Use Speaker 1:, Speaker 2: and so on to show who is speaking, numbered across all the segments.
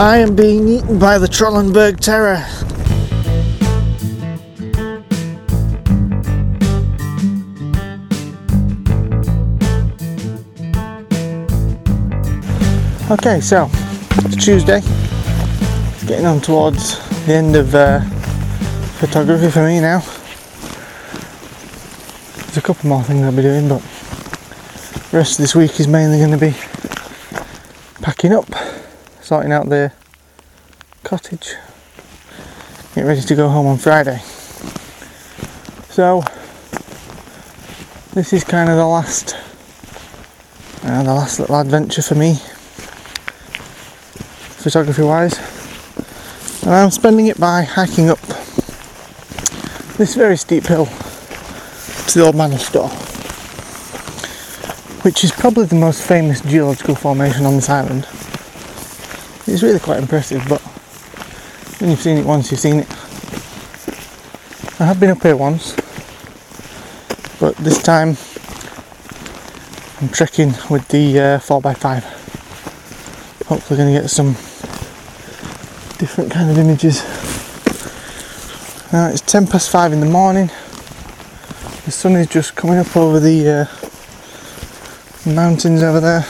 Speaker 1: I am being eaten by the Trollenberg Terror. Okay, so it's Tuesday. It's getting on towards the end of uh, photography for me now. There's a couple more things I'll be doing, but the rest of this week is mainly going to be packing up, sorting out the cottage, get ready to go home on Friday. So this is kind of the last, uh, the last little adventure for me, photography wise, and I'm spending it by hiking up this very steep hill to the Old Man of Storr, which is probably the most famous geological formation on this island. It's really quite impressive, but when you've seen it once, you've seen it. I have been up here once, but this time I'm trekking with the uh, 4x5. Hopefully, going to get some different kind of images. Now it's 10 past 5 in the morning. The sun is just coming up over the uh, mountains over there.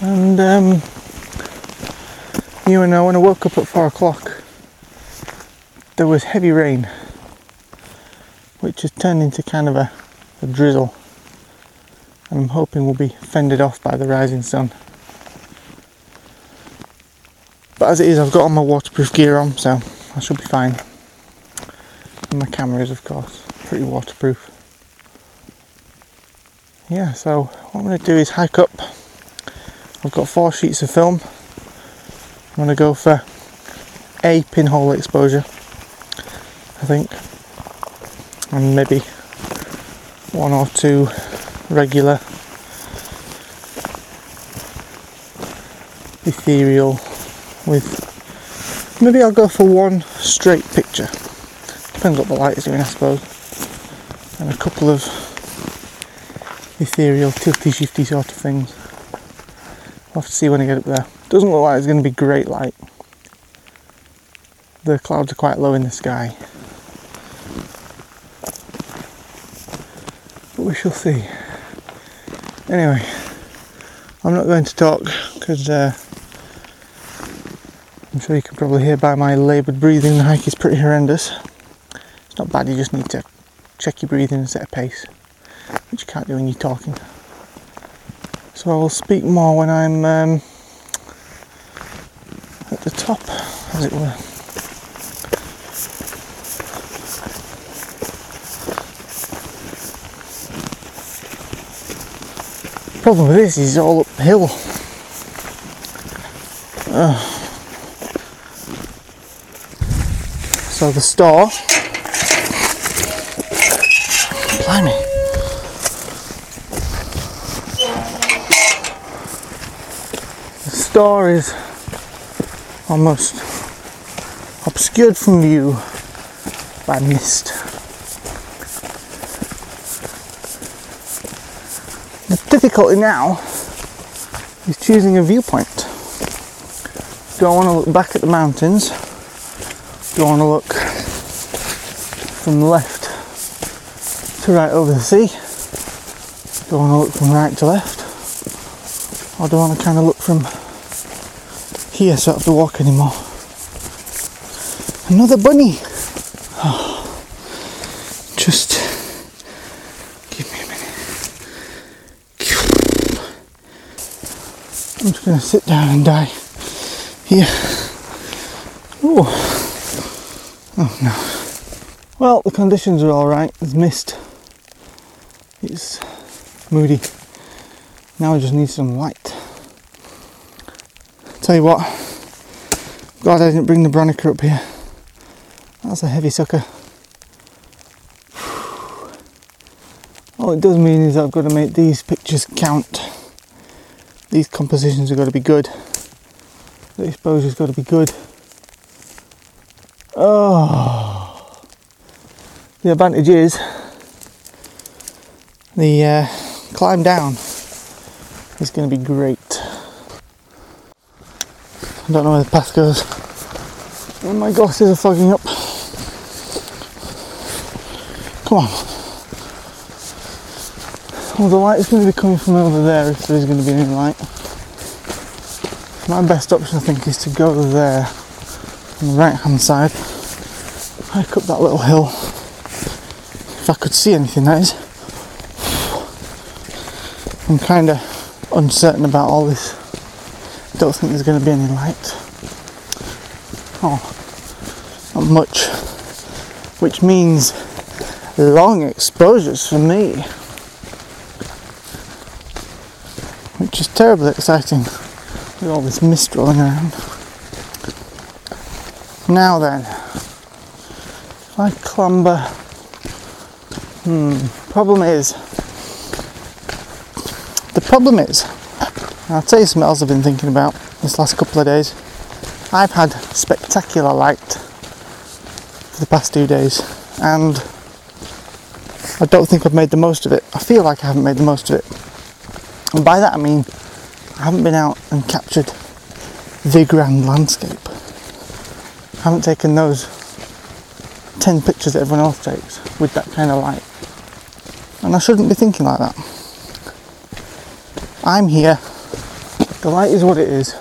Speaker 1: And um, you and I, when I woke up at 4 o'clock, there was heavy rain, which has turned into kind of a, a drizzle. And I'm hoping we'll be fended off by the rising sun. But as it is, I've got all my waterproof gear on, so I should be fine. And my camera is, of course, pretty waterproof. Yeah, so what I'm going to do is hike up. I've got four sheets of film. I'm going to go for a pinhole exposure, I think, and maybe one or two regular ethereal with maybe I'll go for one straight picture. Depends what the light is doing I suppose. And a couple of ethereal tilty shifty sort of things. I'll have to see when I get up there doesn't look like it's going to be great light the clouds are quite low in the sky but we shall see anyway I'm not going to talk because uh, I'm sure you can probably hear by my laboured breathing the hike is pretty horrendous. It's not bad, you just need to check your breathing and set a pace, which you can't do when you're talking. So I will speak more when I'm um, top, as it were. Problem with this is all uphill. Uh, so the Storr, blimey, the Storr is almost obscured from view by mist. The difficulty now is choosing a viewpoint. Do I want to look back at the mountains? Do I want to look from left to right over the sea? Do I want to look from right to left? Or do I want to kind of look from here so I don't have to walk anymore? Another bunny! Oh, just give me a minute. I'm just to sit down and die here. Oh, oh no. Well, the conditions are all right. There's mist. It's moody. Now I just need some light. Tell you what, glad I didn't bring the Bronica up here. That's a heavy sucker. All it does mean is I've got to make these pictures count. These compositions have got to be good. The exposure's got to be good. Oh, the advantage is the uh, climb down is going to be great. I don't know where the path goes. And my glasses are fogging up. Come on. Well, the light is going to be coming from over there if there's going to be any light. My best option, I think, is to go there on the right hand side, hike up that little hill. If I could see anything, that is. I'm kind of uncertain about all this. Don't think there's going to be any light. Oh, not much. Which means long exposures for me. Which is terribly exciting with all this mist rolling around. Now then, if I clamber, hmm, problem is, the problem is, I'll tell you something else I've been thinking about this last couple of days. I've had spectacular light for the past two days, and I don't think I've made the most of it. I feel like I haven't made the most of it. And by that I mean I haven't been out and captured the grand landscape. I haven't taken those 10 pictures that everyone else takes with that kind of light. And I shouldn't be thinking like that. I'm here, the light is what it is.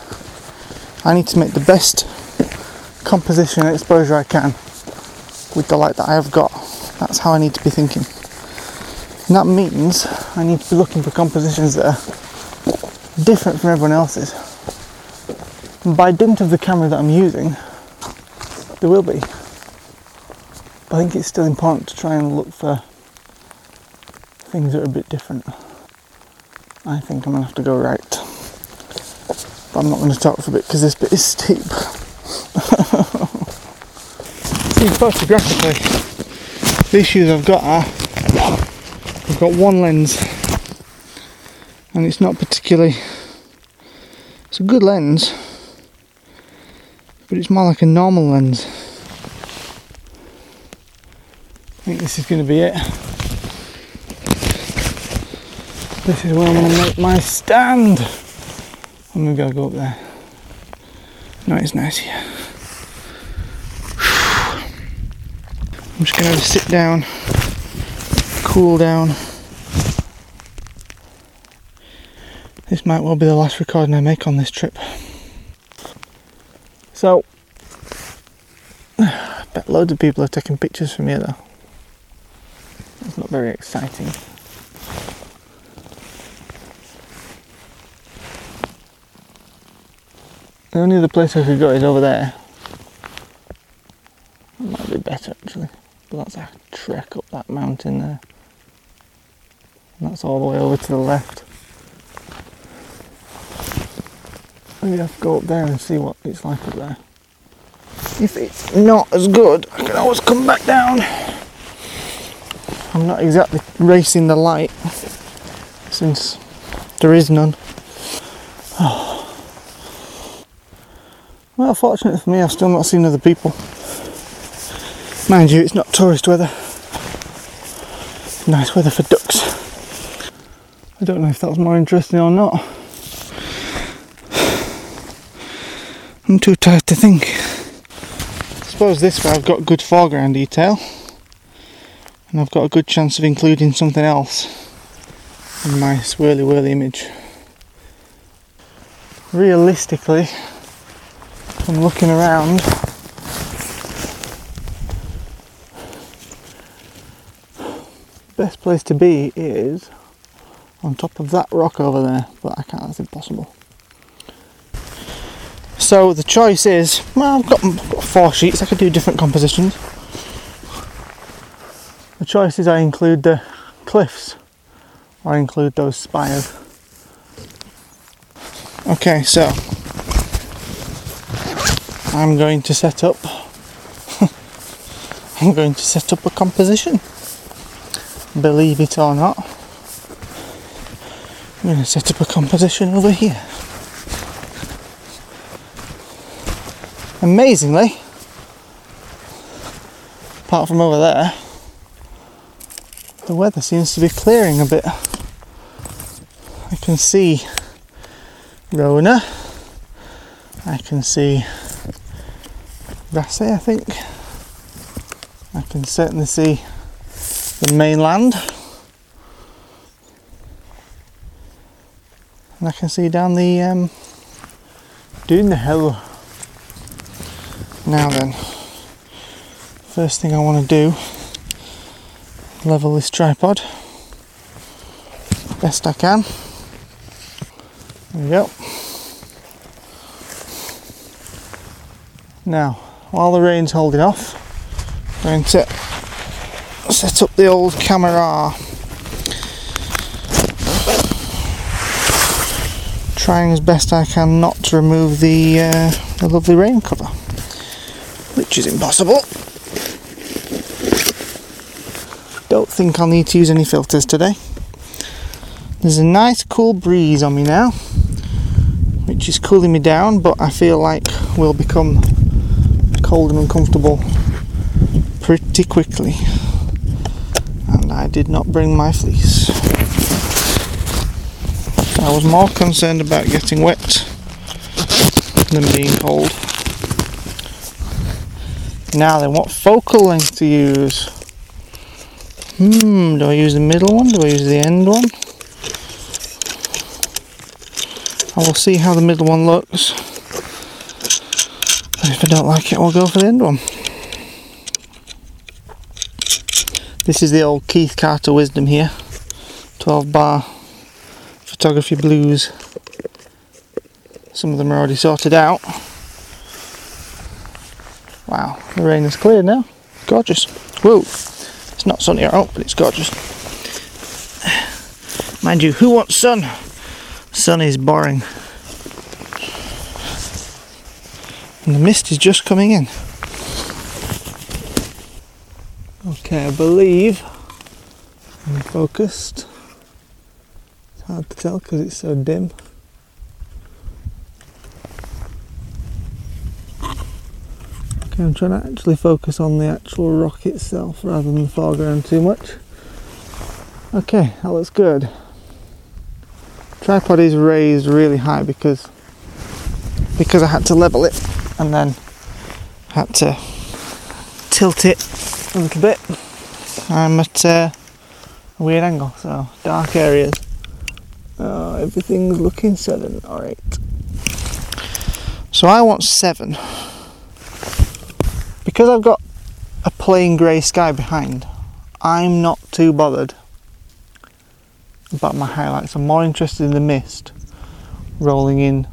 Speaker 1: I need to make the best composition and exposure I can with the light that I have got. That's how I need to be thinking. And that means I need to be looking for compositions that are different from everyone else's. And by dint of the camera that I'm using, there will be. But I think it's still important to try and look for things that are a bit different. I think I'm to have to go right. But I'm not going to talk for a bit because this bit is steep. See, photographically, the issues I've got are I've got one lens and it's not particularly it's a good lens but it's more like a normal lens. I think this is going to be it. This is where I'm going to make my stand I'm to go up there no it's nice here I'm just going to sit down cool down. This might well be the last recording I make on this trip. So, I bet loads of people are taking pictures from here though. It's not very exciting. The only other place I could go is over there. That might be better actually, but that's a trek up that mountain there. And that's all the way over to the left. Maybe I have to go up there and see what it's like up there. If it's not as good, I can always come back down. I'm not exactly racing the light since there is none. Well, fortunately for me, I've still not seen other people. Mind you, it's not tourist weather. Nice weather for ducks. I don't know if that's more interesting or not. I'm too tired to think. I suppose this way I've got good foreground detail and I've got a good chance of including something else in my swirly whirly image. Realistically, I'm looking around. Best place to be is on top of that rock over there, but I can't, that's impossible. So the choice is, well, I've got, four sheets, I could do different compositions. The choice is I include the cliffs or I include those spires. Okay, so I'm going to set up I'm going to set up a composition. Believe it or not. I'm going to set up a composition over here. Amazingly, apart from over there, the weather seems to be clearing a bit. I can see Rona I can see Raasay, I think. I can certainly see the mainland. And I can see down the um, the hill. Now then, first thing I want to do, level this tripod best I can. There we go. Now, while the rain's holding off, I'm going to set up the old camera. Trying as best I can not to remove the, uh, the lovely rain cover, which is impossible. Don't think I'll need to use any filters today. There's a nice cool breeze on me now, which is cooling me down, but I feel like we'll become cold and uncomfortable pretty quickly. And I did not bring my fleece. I was more concerned about getting wet than being cold. Now then, what focal length to use? Hmm, do I use the middle one? Do I use the end one? I will see how the middle one looks. If I don't like it, I'll go for the end one. This is the old Keith Carter wisdom here. 12 bar photography blues. Some of them are already sorted out. Wow, the rain is clear now. Gorgeous. Whoa, it's not sunny out, but it's gorgeous. Mind you, who wants sun? Sun is boring. And the mist is just coming in. Okay, I believe I'm focused. It's hard to tell because it's so dim. Okay, I'm trying to actually focus on the actual rock itself rather than the foreground too much. Okay, that looks good. Tripod is raised really high because because I had to level it and then had to tilt it a little bit. I'm at uh, a weird angle, so dark areas. Oh, everything's looking seven or eight. So I want seven because I've got a plain grey sky behind. I'm not too bothered about my highlights. I'm more interested in the mist rolling in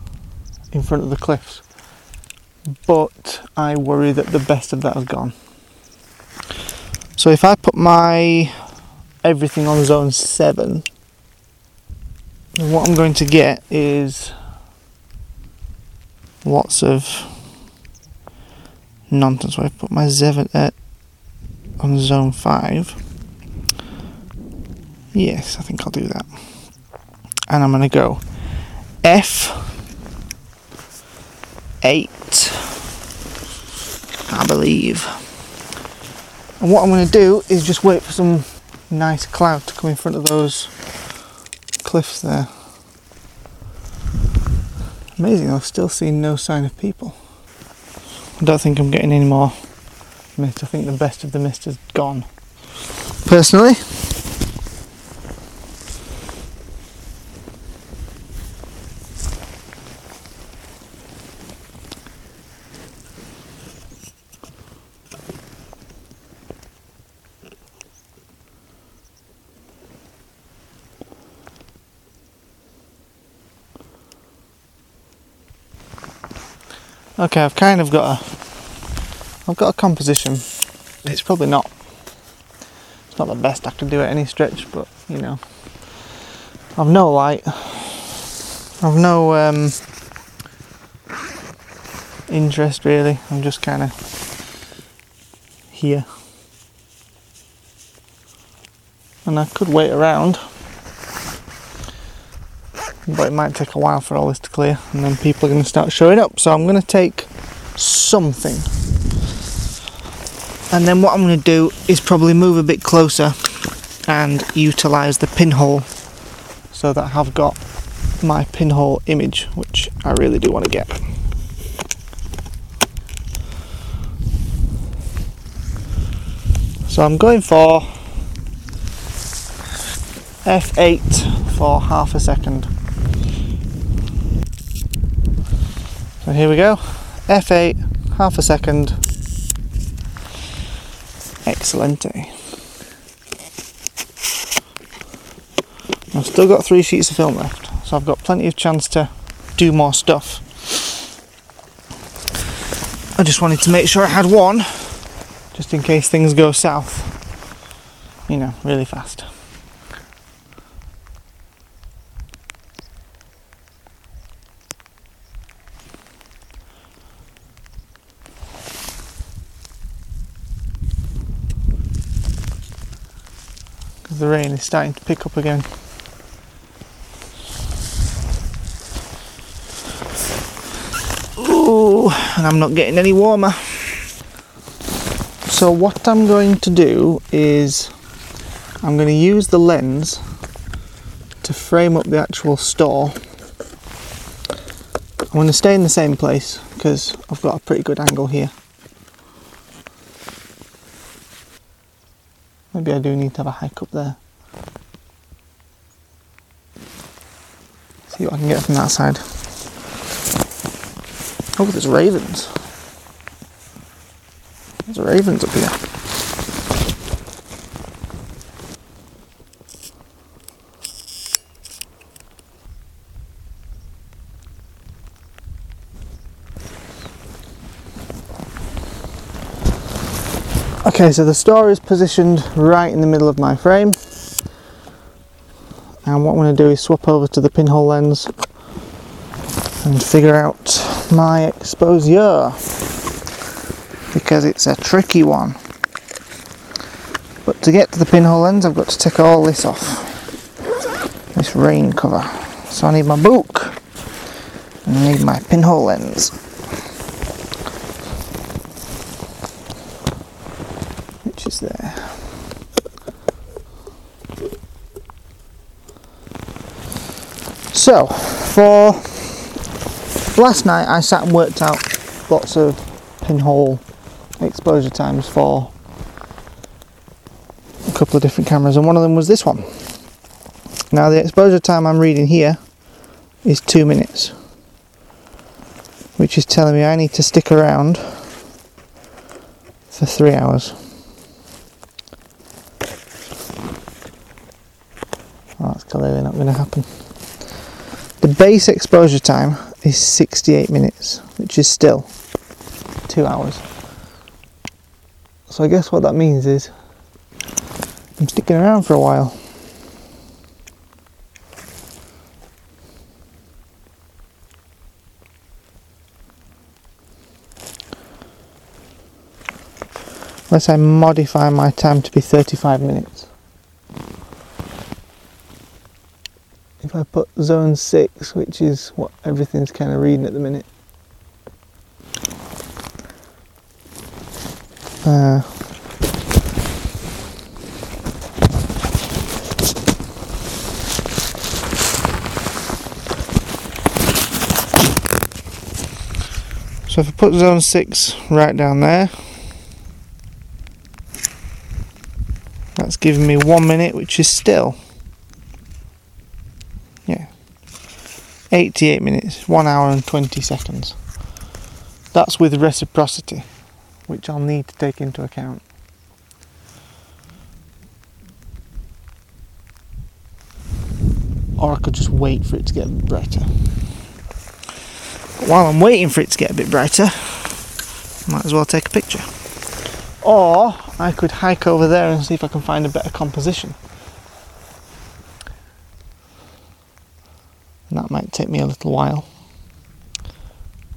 Speaker 1: in front of the cliffs. But I worry that the best of that has gone. So if I put my everything on zone 7, what I'm going to get is lots of nonsense. So I put my seven at on zone 5. Yes, I think I'll do that. And I'm going to go F8, I believe. And what I'm going to do is just wait for some nice cloud to come in front of those cliffs there. Amazing, I've still seen no sign of people. I don't think I'm getting any more mist. I think the best of the mist is gone. Personally, Okay, I've kind of got a I've got a composition. It's probably not it's not the best I can do at any stretch, but you know. I've no light. I've no um, interest really. I'm just kind of here. And I could wait around but it might take a while for all this to clear and then people are going to start showing up. So I'm going to take something. And then what I'm going to do is probably move a bit closer and utilise the pinhole so that I have got my pinhole image, which I really do want to get. So I'm going for F8 for half a second. So here we go. F8, half a second. Excellent. Eh? I've still got three sheets of film left, so I've got plenty of chance to do more stuff. I just wanted to make sure I had one, just in case things go south, you know, really fast. The rain is starting to pick up again. Ooh, and I'm not getting any warmer. So what I'm going to do is I'm going to use the lens to frame up the actual Storr. I'm going to stay in the same place because I've got a pretty good angle here. Maybe I do need to have a hike up there. See what I can get from that side. Oh, there's ravens. There's ravens up here. Okay, so the Storr is positioned right in the middle of my frame. And what I'm going to do is swap over to the pinhole lens and figure out my exposure because it's a tricky one. But to get to the pinhole lens, I've got to take all this off this rain cover. So I need my book and I need my pinhole lens. Which is there. So, for last night I sat and worked out lots of pinhole exposure times for a couple of different cameras and one of them was this one. Now the exposure time I'm reading here is two minutes which is telling me I need to stick around for three hours. That's clearly not going to happen. Base exposure time is 68 minutes, which is still two hours. So I guess what that means is I'm sticking around for a while. Unless I modify my time to be 35 minutes. If I put zone 6, which is what everything's kind of reading at the minute. Uh, so if I put zone 6 right down there, that's giving me one minute, which is still, 88 minutes, 1 hour and 20 seconds. That's with reciprocity, which I'll need to take into account. Or I could just wait for it to get a bit brighter. But while I'm waiting for it to get a bit brighter, might as well take a picture. Or I could hike over there and see if I can find a better composition. And that might take me a little while.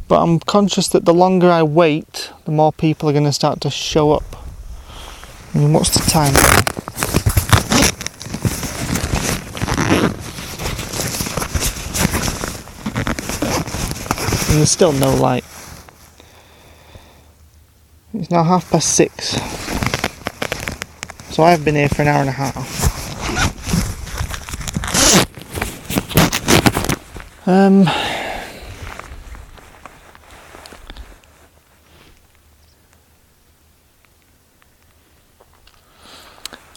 Speaker 1: But I'm conscious that the longer I wait, the more people are going to start to show up. I mean, what's the time? And there's still no light. It's now half past six. So I've been here for an hour and a half. Um,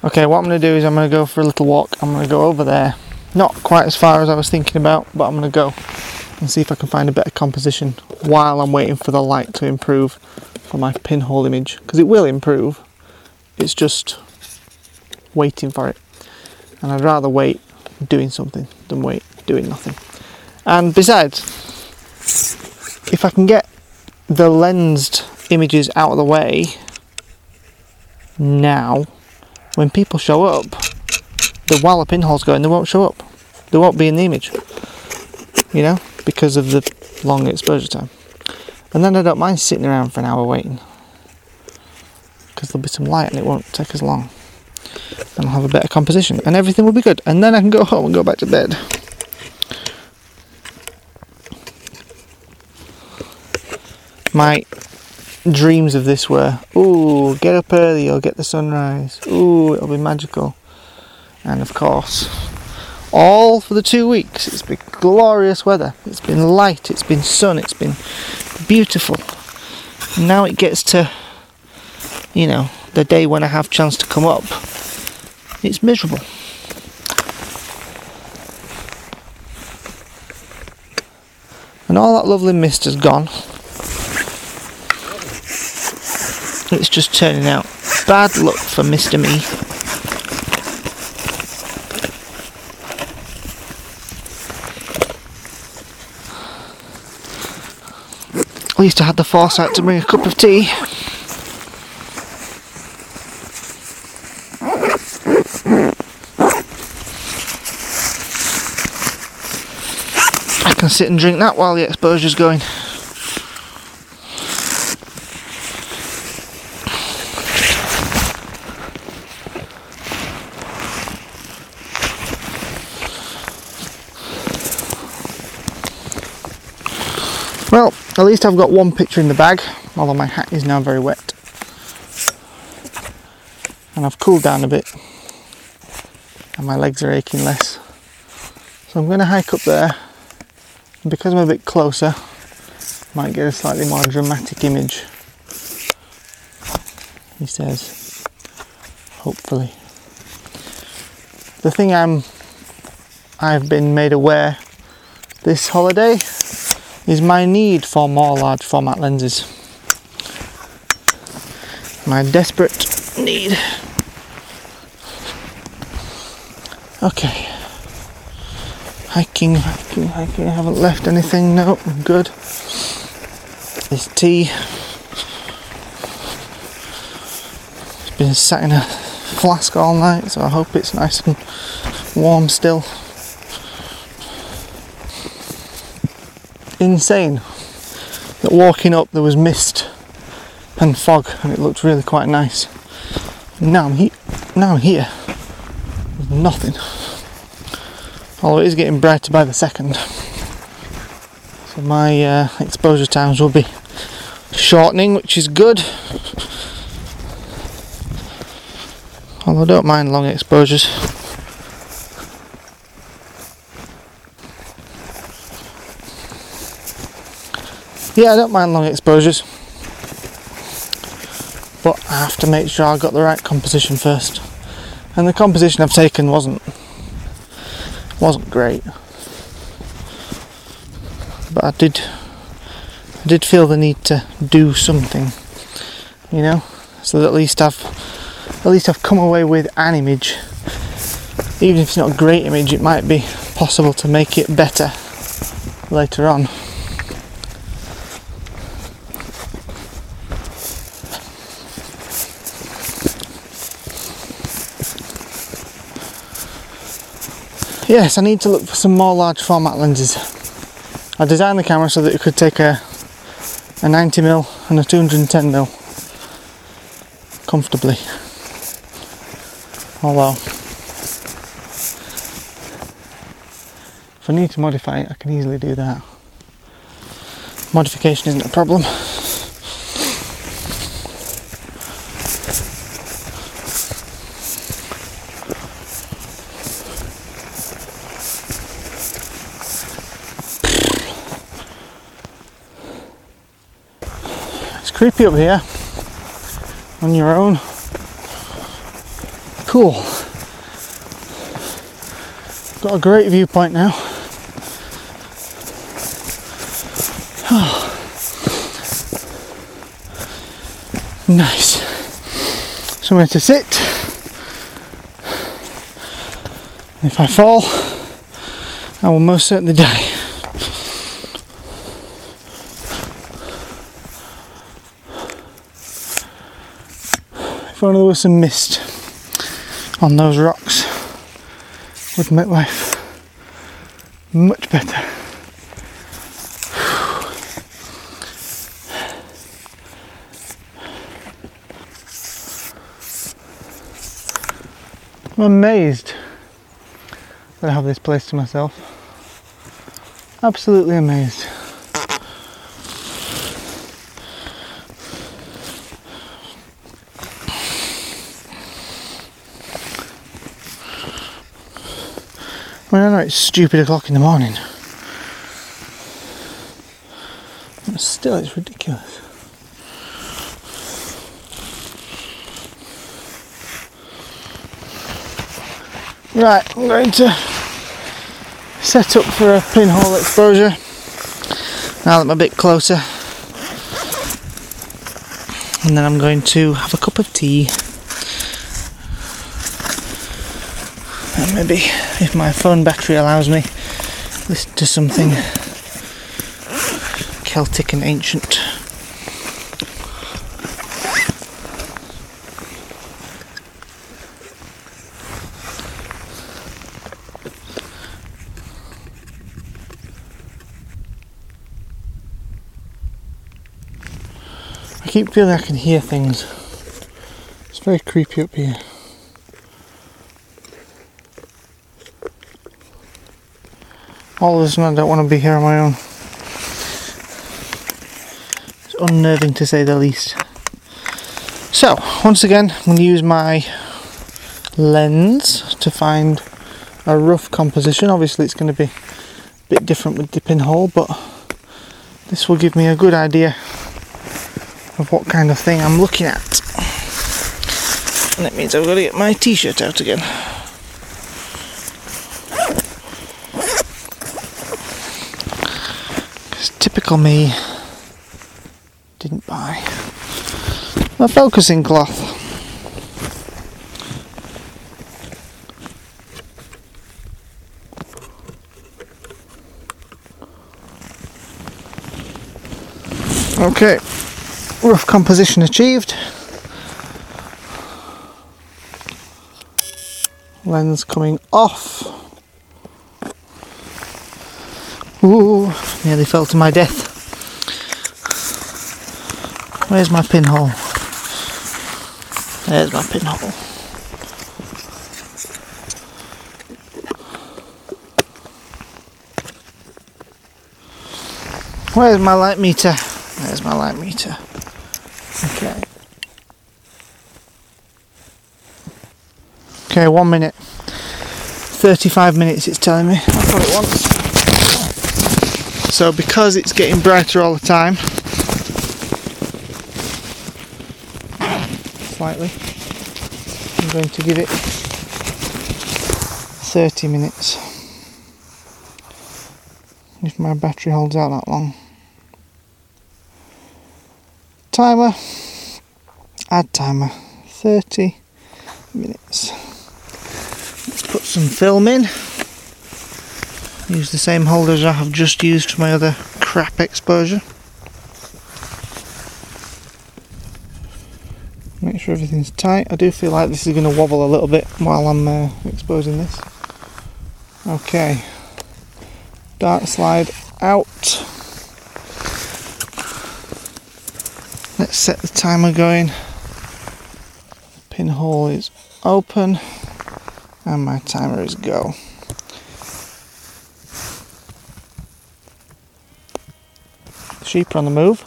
Speaker 1: Okay, what I'm going to do is I'm going to go for a little walk. I'm going to go over there. Not quite as far as I was thinking about, but I'm going to go and see if I can find a better composition while I'm waiting for the light to improve for my pinhole image. Because it will improve. It's just waiting for it. And I'd rather wait doing something than wait doing nothing. And besides, if I can get the lensed images out of the way now, when people show up, the while the pinhole's going, they won't show up. They won't be in the image. You know, because of the long exposure time. And then I don't mind sitting around for an hour waiting. Because there'll be some light and it won't take as long. And I'll have a better composition and everything will be good. And then I can go home and go back to bed. My dreams of this were, ooh, get up early, you'll get the sunrise. Ooh, it'll be magical. And of course, all for the two weeks, it's been glorious weather. It's been light, it's been sun, it's been beautiful. Now it gets to, you know, the day when I have chance to come up. It's miserable. And all that lovely mist has gone. It's just turning out bad luck for Mr. Me. At least I had the foresight to bring a cup of tea. I can sit and drink that while the exposure's going. Well, at least I've got one picture in the bag, although my hat is now very wet. And I've cooled down a bit, and my legs are aching less. So I'm going to hike up there, and because I'm a bit closer, might get a slightly more dramatic image. He says, hopefully. The thing I'm I've been made aware this holiday is my need for more large format lenses. My desperate need. Okay. Hiking, hiking, hiking. I haven't left anything. No, I'm good. This tea. It's been sat in a flask all night, so I hope it's nice and warm still. Insane that walking up there was mist and fog and it looked really quite nice. Now I'm, he- now I'm here, there's nothing. Although it is getting brighter by the second. So my uh, exposure times will be shortening, which is good. Although I don't mind long exposures. Yeah, I don't mind long exposures. But I have to make sure I got the right composition first. And the composition I've taken wasn't wasn't great. But I did I did feel the need to do something. You know? So that at least I've at least I've come away with an image. Even if it's not a great image, it might be possible to make it better later on. Yes, I need to look for some more large format lenses. I designed the camera so that it could take a, a 90mm and a 210mm comfortably. Although, if I need to modify it, I can easily do that. Modification isn't a problem. Creepy up here on your own. cool. Got a great viewpoint now. nice. Somewhere to sit. If I fall, I will most certainly die. If only there was some mist on those rocks, would make life much better. I'm amazed that I have this place to myself. Absolutely amazed. It's stupid o'clock in the morning. But still, it's ridiculous. Right, I'm going to set up for a pinhole exposure now that I'm a bit closer. And then I'm going to have a cup of tea. Maybe, if my phone battery allows me, listen to something Celtic and ancient. I keep feeling I can hear things. It's very creepy up here. All of a sudden, I don't want to be here on my own. It's unnerving to say the least. So, once again, I'm going to use my lens to find a rough composition. Obviously, it's going to be a bit different with the pinhole, but this will give me a good idea of what kind of thing I'm looking at. And that means I've got to get my t shirt out again. Typical me didn't buy a focusing cloth. Okay, rough composition achieved. Lens coming off. Ooh, nearly fell to my death. Where's my pinhole? There's my pinhole. Where's my light meter? There's my light meter. Okay. Okay, one minute. 35 minutes it's telling me. That's what it wants. So because it's getting brighter all the time, slightly, I'm going to give it 30 minutes. If my battery holds out that long. Timer, add timer, 30 minutes. Let's put some film in. Use the same holders I have just used for my other crap exposure. Make sure everything's tight. I do feel like this is going to wobble a little bit while I'm uh, exposing this. Okay. Dark slide out. Let's set the timer going. Pinhole is open and my timer is go. Sheep are on the move.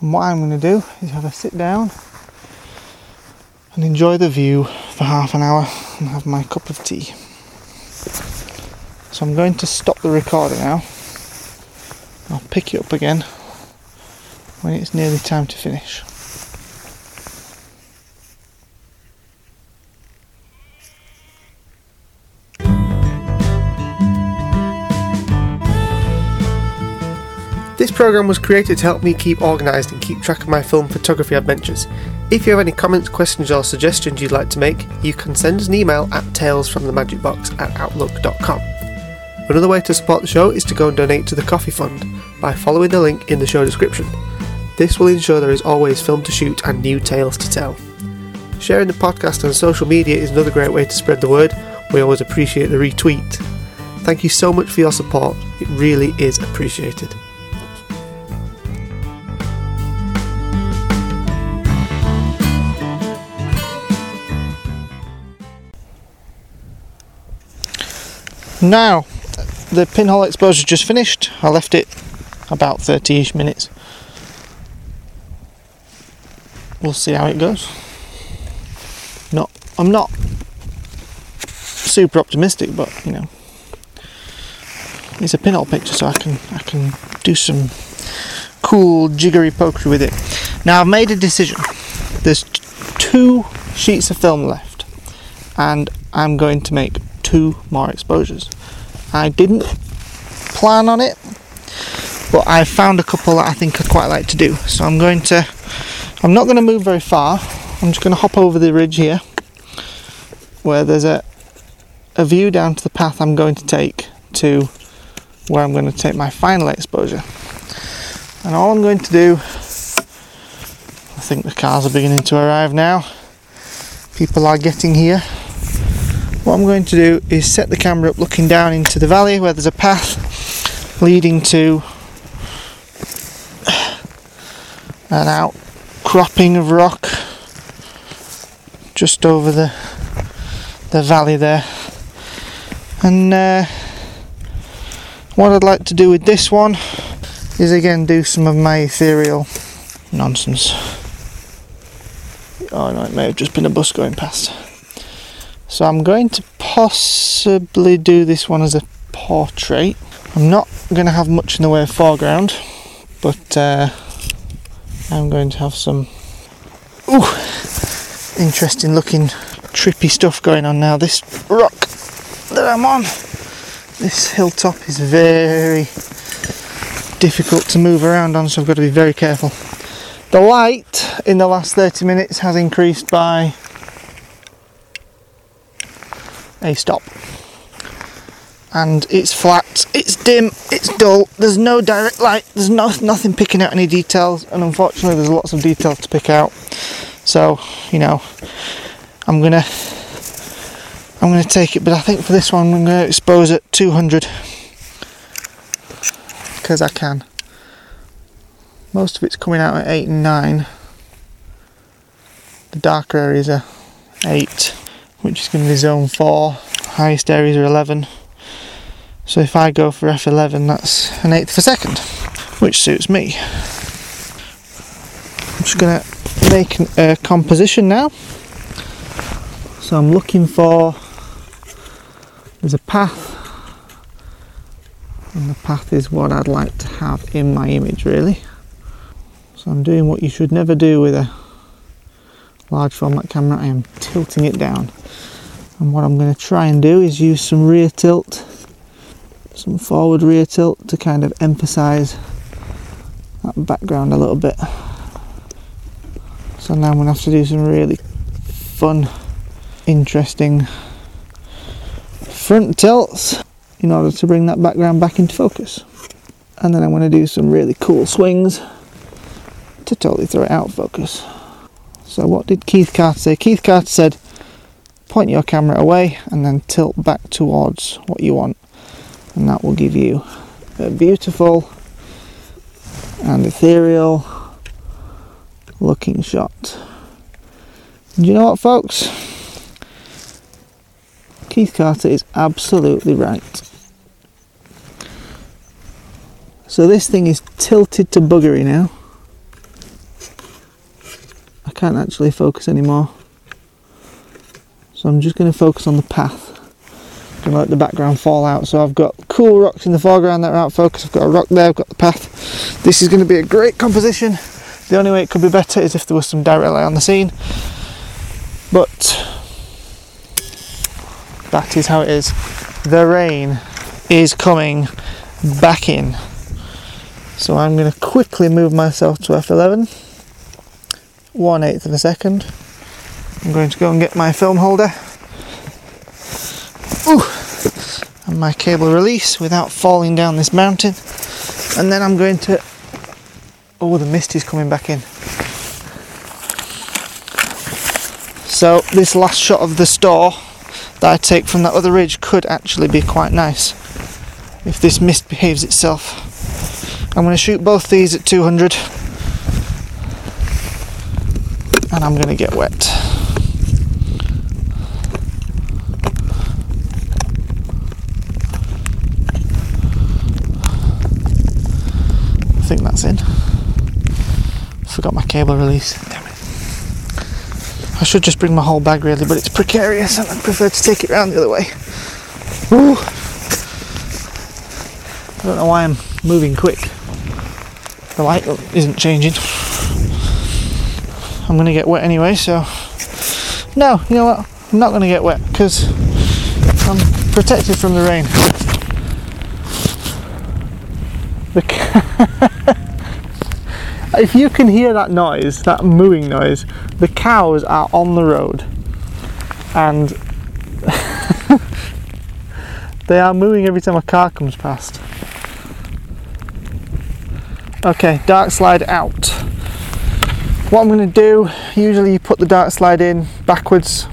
Speaker 1: And what I'm going to do is have a sit down and enjoy the view for half an hour and have my cup of tea. So I'm going to stop the recorder now. I'll pick it up again when it's nearly time to finish.
Speaker 2: This programme was created to help me keep organised and keep track of my film photography adventures. If you have any comments, questions, or suggestions you'd like to make, you can send us an email at talesfromthemagicbox at outlook.com. Another way to support the show is to go and donate to the Coffee Fund by following the link in the show description. This will ensure there is always film to shoot and new tales to tell. Sharing the podcast on social media is another great way to spread the word. We always appreciate the retweet. Thank you so much for your support, it really is appreciated.
Speaker 1: Now, the pinhole exposure just finished. I left it about 30 ish minutes. We'll see how it goes. Not, I'm not super optimistic, but you know, it's a pinhole picture, so I can I can do some cool jiggery pokery with it. Now I've made a decision. There's t- two sheets of film left, and I'm going to make two more exposures. I didn't plan on it, but I found a couple that I think I'd quite like to do. So I'm going to, I'm not going to move very far. I'm just going to hop over the ridge here, where there's a a view down to the path I'm going to take to where I'm going to take my final exposure. And all I'm going to do, I think the cars are beginning to arrive now. People are getting here. What I'm going to do is set the camera up looking down into the valley where there's a path leading to an outcropping of rock just over the the valley there. And uh, what I'd like to do with this one is again do some of my ethereal nonsense. Oh no, it may have just been a bus going past. So I'm going to possibly do this one as a portrait. I'm not going to have much in the way of foreground, but uh, I'm going to have some ooh, interesting looking trippy stuff going on now. This rock that I'm on, this hilltop is very difficult to move around on, so I've got to be very careful. The light in the last 30 minutes has increased by a stop. And it's flat, it's dim, it's dull, there's no direct light, there's no, nothing picking out any details, and unfortunately, there's lots of details to pick out. So, you know, I'm gonna I'm gonna take it, but I think for this one, I'm gonna expose at 200 because I can. Most of it's coming out at 8 and 9. The darker areas are 8 which is going to be zone 4. Highest areas are 11. So if I go for F11, that's an eighth of a second, which suits me. I'm just going to make a composition now. So I'm looking for, there's a path, and the path is what I'd like to have in my image really. So I'm doing what you should never do with a large format camera, I am tilting it down. And what I'm going to try and do is use some rear tilt, some forward rear tilt to kind of emphasize that background a little bit. So now I'm going to have to do some really fun, interesting front tilts in order to bring that background back into focus. And then I'm going to do some really cool swings to totally throw it out of focus. So what did Keith Carter say? Keith Carter said, point your camera away and then tilt back towards what you want. And that will give you a beautiful and ethereal looking shot. And you know what folks? Keith Carter is absolutely right. So this thing is tilted to buggery now I can't actually focus anymore. So I'm just going to focus on the path. I'm going to let the background fall out. So I've got cool rocks in the foreground that are out of focus. I've got a rock there, I've got the path. This is going to be a great composition. The only way it could be better is if there was some direct light on the scene. But that is how it is. The rain is coming back in. So I'm going to quickly move myself to F11, one eighth of a second. I'm going to go and get my film holder. Ooh, and my cable release without falling down this mountain. And then I'm going to. Oh, the mist is coming back in. So, this last shot of the Storr that I take from that other ridge could actually be quite nice if this mist behaves itself. I'm going to shoot both these at 200 and I'm going to get wet. I think that's in. Forgot my cable release. Damn it. I should just bring my whole bag really, but it's precarious and I prefer to take it round the other way. Ooh. I don't know why I'm moving quick. The light isn't changing. I'm gonna get wet anyway, so no, you know what? I'm not gonna get wet because I'm protected from the rain. The ca- if you can hear that noise, that mooing noise, the cows are on the road and they are mooing every time a car comes past. Okay, dark slide out. What I'm going to do, usually you put the dark slide in backwards,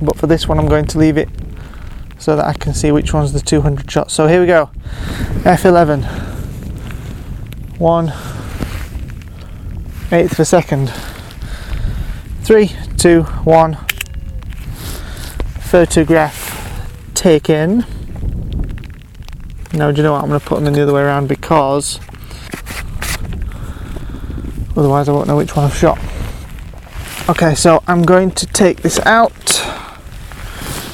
Speaker 1: but for this one I'm going to leave it so that I can see which one's the 200 shot. So here we go. F11. One eighth of a second. Three, two, one. Photograph taken. Now, do you know what? I'm going to put them in the other way around because otherwise I won't know which one I've shot. Okay, so I'm going to take this out.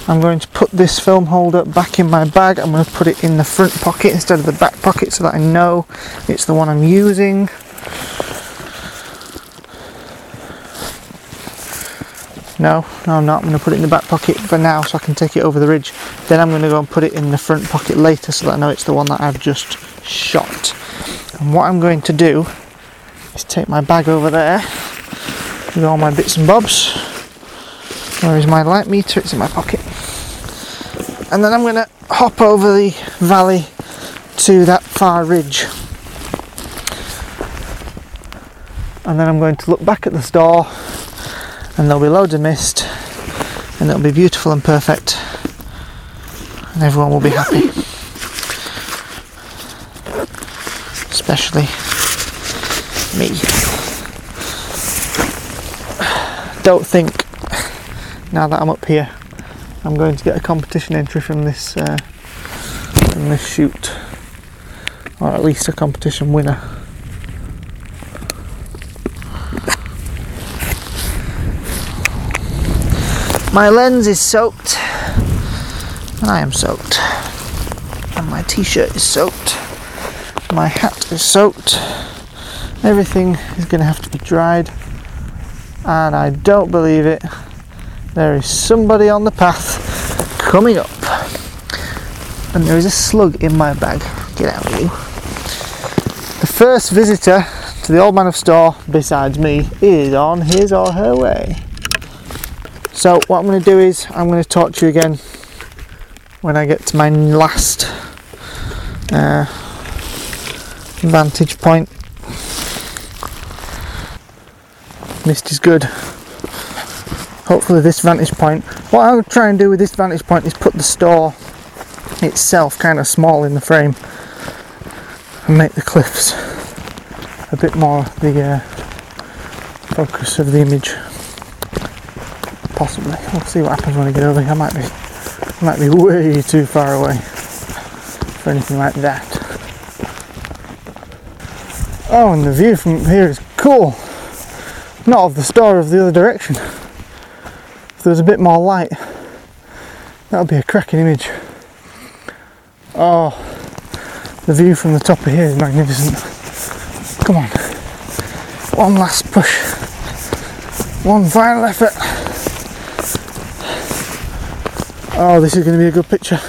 Speaker 1: I'm going to put this film holder back in my bag. I'm going to put it in the front pocket instead of the back pocket so that I know it's the one I'm using. No, no, I'm not. I'm going to put it in the back pocket for now so I can take it over the ridge. Then I'm going to go and put it in the front pocket later so that I know it's the one that I've just shot. And what I'm going to do is take my bag over there with all my bits and bobs. Where is my light meter? It's in my pocket. And then I'm going to hop over the valley to that far ridge. And then I'm going to look back at the Storr and there'll be loads of mist and it'll be beautiful and perfect and everyone will be happy. Especially me. Don't think now that I'm up here I'm going to get a competition entry from this uh, from this shoot. Or at least a competition winner My lens is soaked, and I am soaked, and my t shirt is soaked, my hat is soaked. Everything is going to have to be dried, and I don't believe it. There is somebody on the path coming up, and there is a slug in my bag. Get out, of you. The first visitor to the Old Man of Storr, besides me, is on his or her way. So what I'm going to do is I'm going to talk to you again when I get to my last uh, vantage point. Mist is good. Hopefully this vantage point. What I'll try and do with this vantage point is put the Storr itself kind of small in the frame and make the cliffs a bit more the uh, focus of the image possibly. We'll see what happens when I get over here. I might be might be way too far away for anything like that. Oh, and the view from here is cool. Not of the Storr of the other direction. If there was a bit more light, that would be a cracking image. Oh, the view from the top of here is magnificent. Come on, one last push, one final effort. Oh, this is going to be a good picture.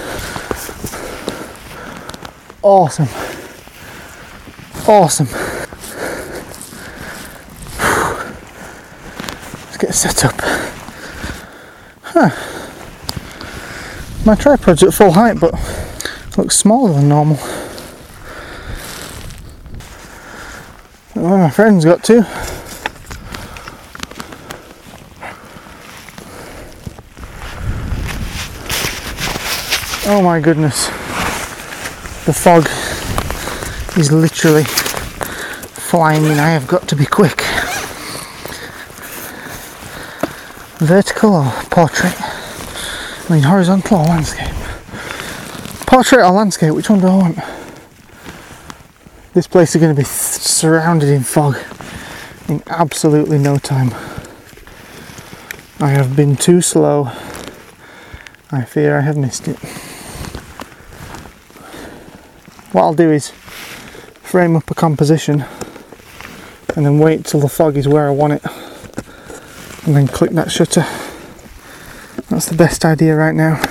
Speaker 1: Awesome. awesome. Let's get set up. Huh. My tripod's at full height, but looks smaller than normal. Where my friends got to. Oh my goodness. The fog is literally flying in. I have got to be quick. Vertical or portrait? I mean horizontal or landscape? Portrait or landscape, which one do I want? This place is going to be surrounded in fog in absolutely no time. I have been too slow. I fear I have missed it. What I'll do is frame up a composition and then wait till the fog is where I want it and then click that shutter. That's the best idea right now.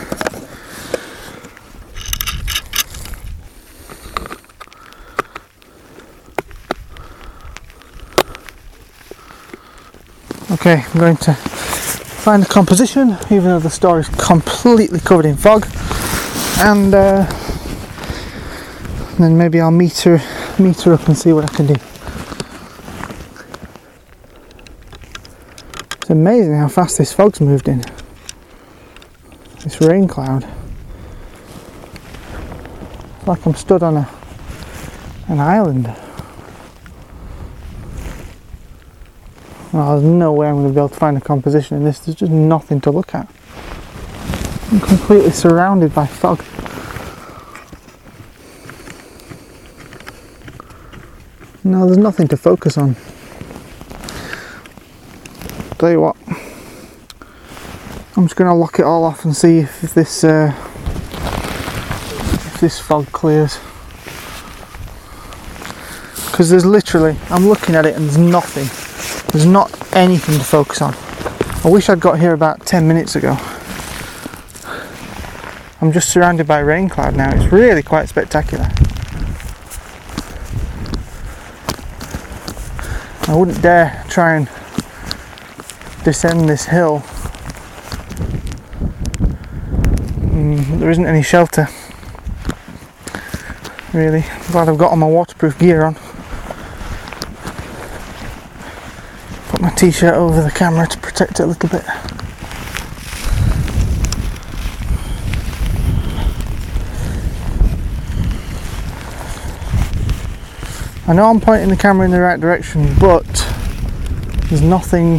Speaker 1: Okay, I'm going to find the composition, even though the Storr is completely covered in fog, and uh, then maybe I'll meet her, meet her up and see what I can do. It's amazing how fast this fog's moved in. This rain cloud. It's like I'm stood on a an island. There's no way I'm going to be able to find a composition in this. There's just nothing to look at. I'm completely surrounded by fog. No, there's nothing to focus on. Tell you what, I'm just going to lock it all off and see if, this uh, if this fog clears. Because there's literally, I'm looking at it and there's nothing. There's not anything to focus on. I wish I'd got here about 10 minutes ago. I'm just surrounded by rain cloud now. It's really quite spectacular. I wouldn't dare try and descend this hill. Mm, there isn't any shelter. Really, glad I've got all my waterproof gear on. Put my t-shirt over the camera to protect it a little bit. I know I'm pointing the camera in the right direction, but there's nothing,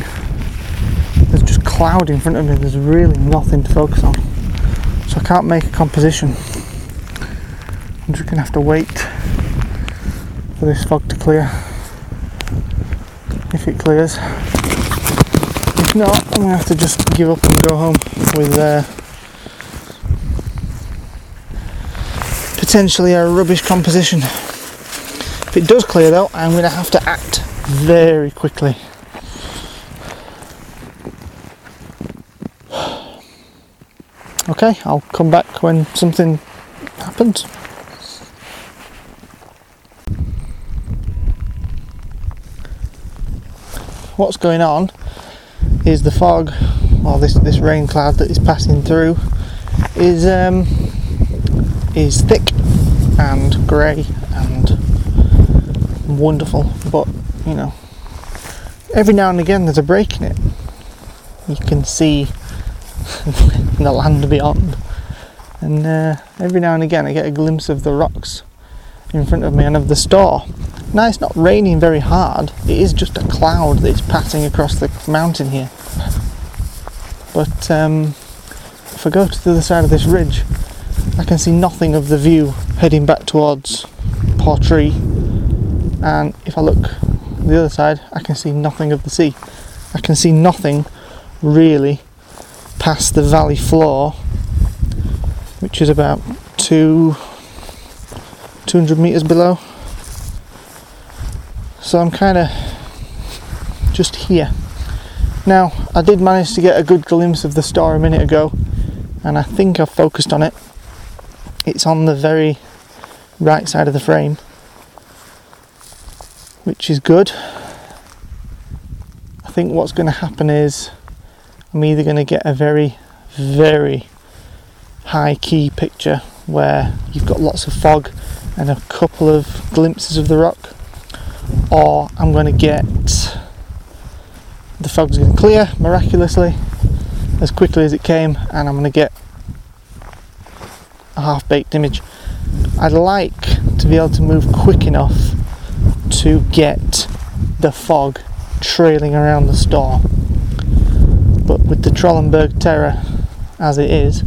Speaker 1: there's just cloud in front of me, there's really nothing to focus on. So I can't make a composition. I'm just gonna have to wait for this fog to clear. If it clears. If not, I'm gonna have to just give up and go home with uh, potentially a rubbish composition. If it does clear though, I'm going to have to act very quickly. Okay, I'll come back when something happens. What's going on is the fog, or this this rain cloud that is passing through, is um, is thick and grey wonderful, but you know, every now and again there's a break in it. You can see the land beyond, and uh, every now and again I get a glimpse of the rocks in front of me and of the Storr. Now it's not raining very hard, it is just a cloud that is passing across the mountain here. But um, if I go to the other side of this ridge, I can see nothing of the view heading back towards Portree and if I look the other side I can see nothing of the sea. I can see nothing really past the valley floor which is about two 200 meters below. So I'm kind of just here. Now I did manage to get a good glimpse of the Storr a minute ago and I think I've focused on it. It's on the very right side of the frame which is good. I think what's going to happen is I'm either going to get a very, very high key picture where you've got lots of fog and a couple of glimpses of the rock, or I'm going to get the fog's going to clear miraculously as quickly as it came, and I'm going to get a half baked image. I'd like to be able to move quick enough to get the fog trailing around the Storr. But with the Trollenberg Terror as it is,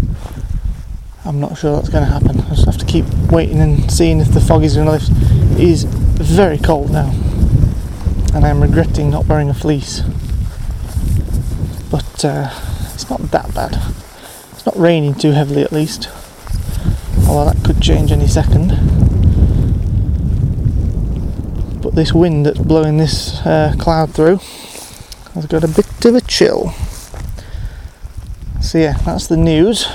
Speaker 1: I'm not sure that's going to happen. I just have to keep waiting and seeing if the fog is going to lift. It is very cold now, and I'm regretting not wearing a fleece. But uh, it's not that bad. It's not raining too heavily at least, although that could change any second. But this wind that's blowing this uh, cloud through has got a bit of a chill. So yeah, that's the news.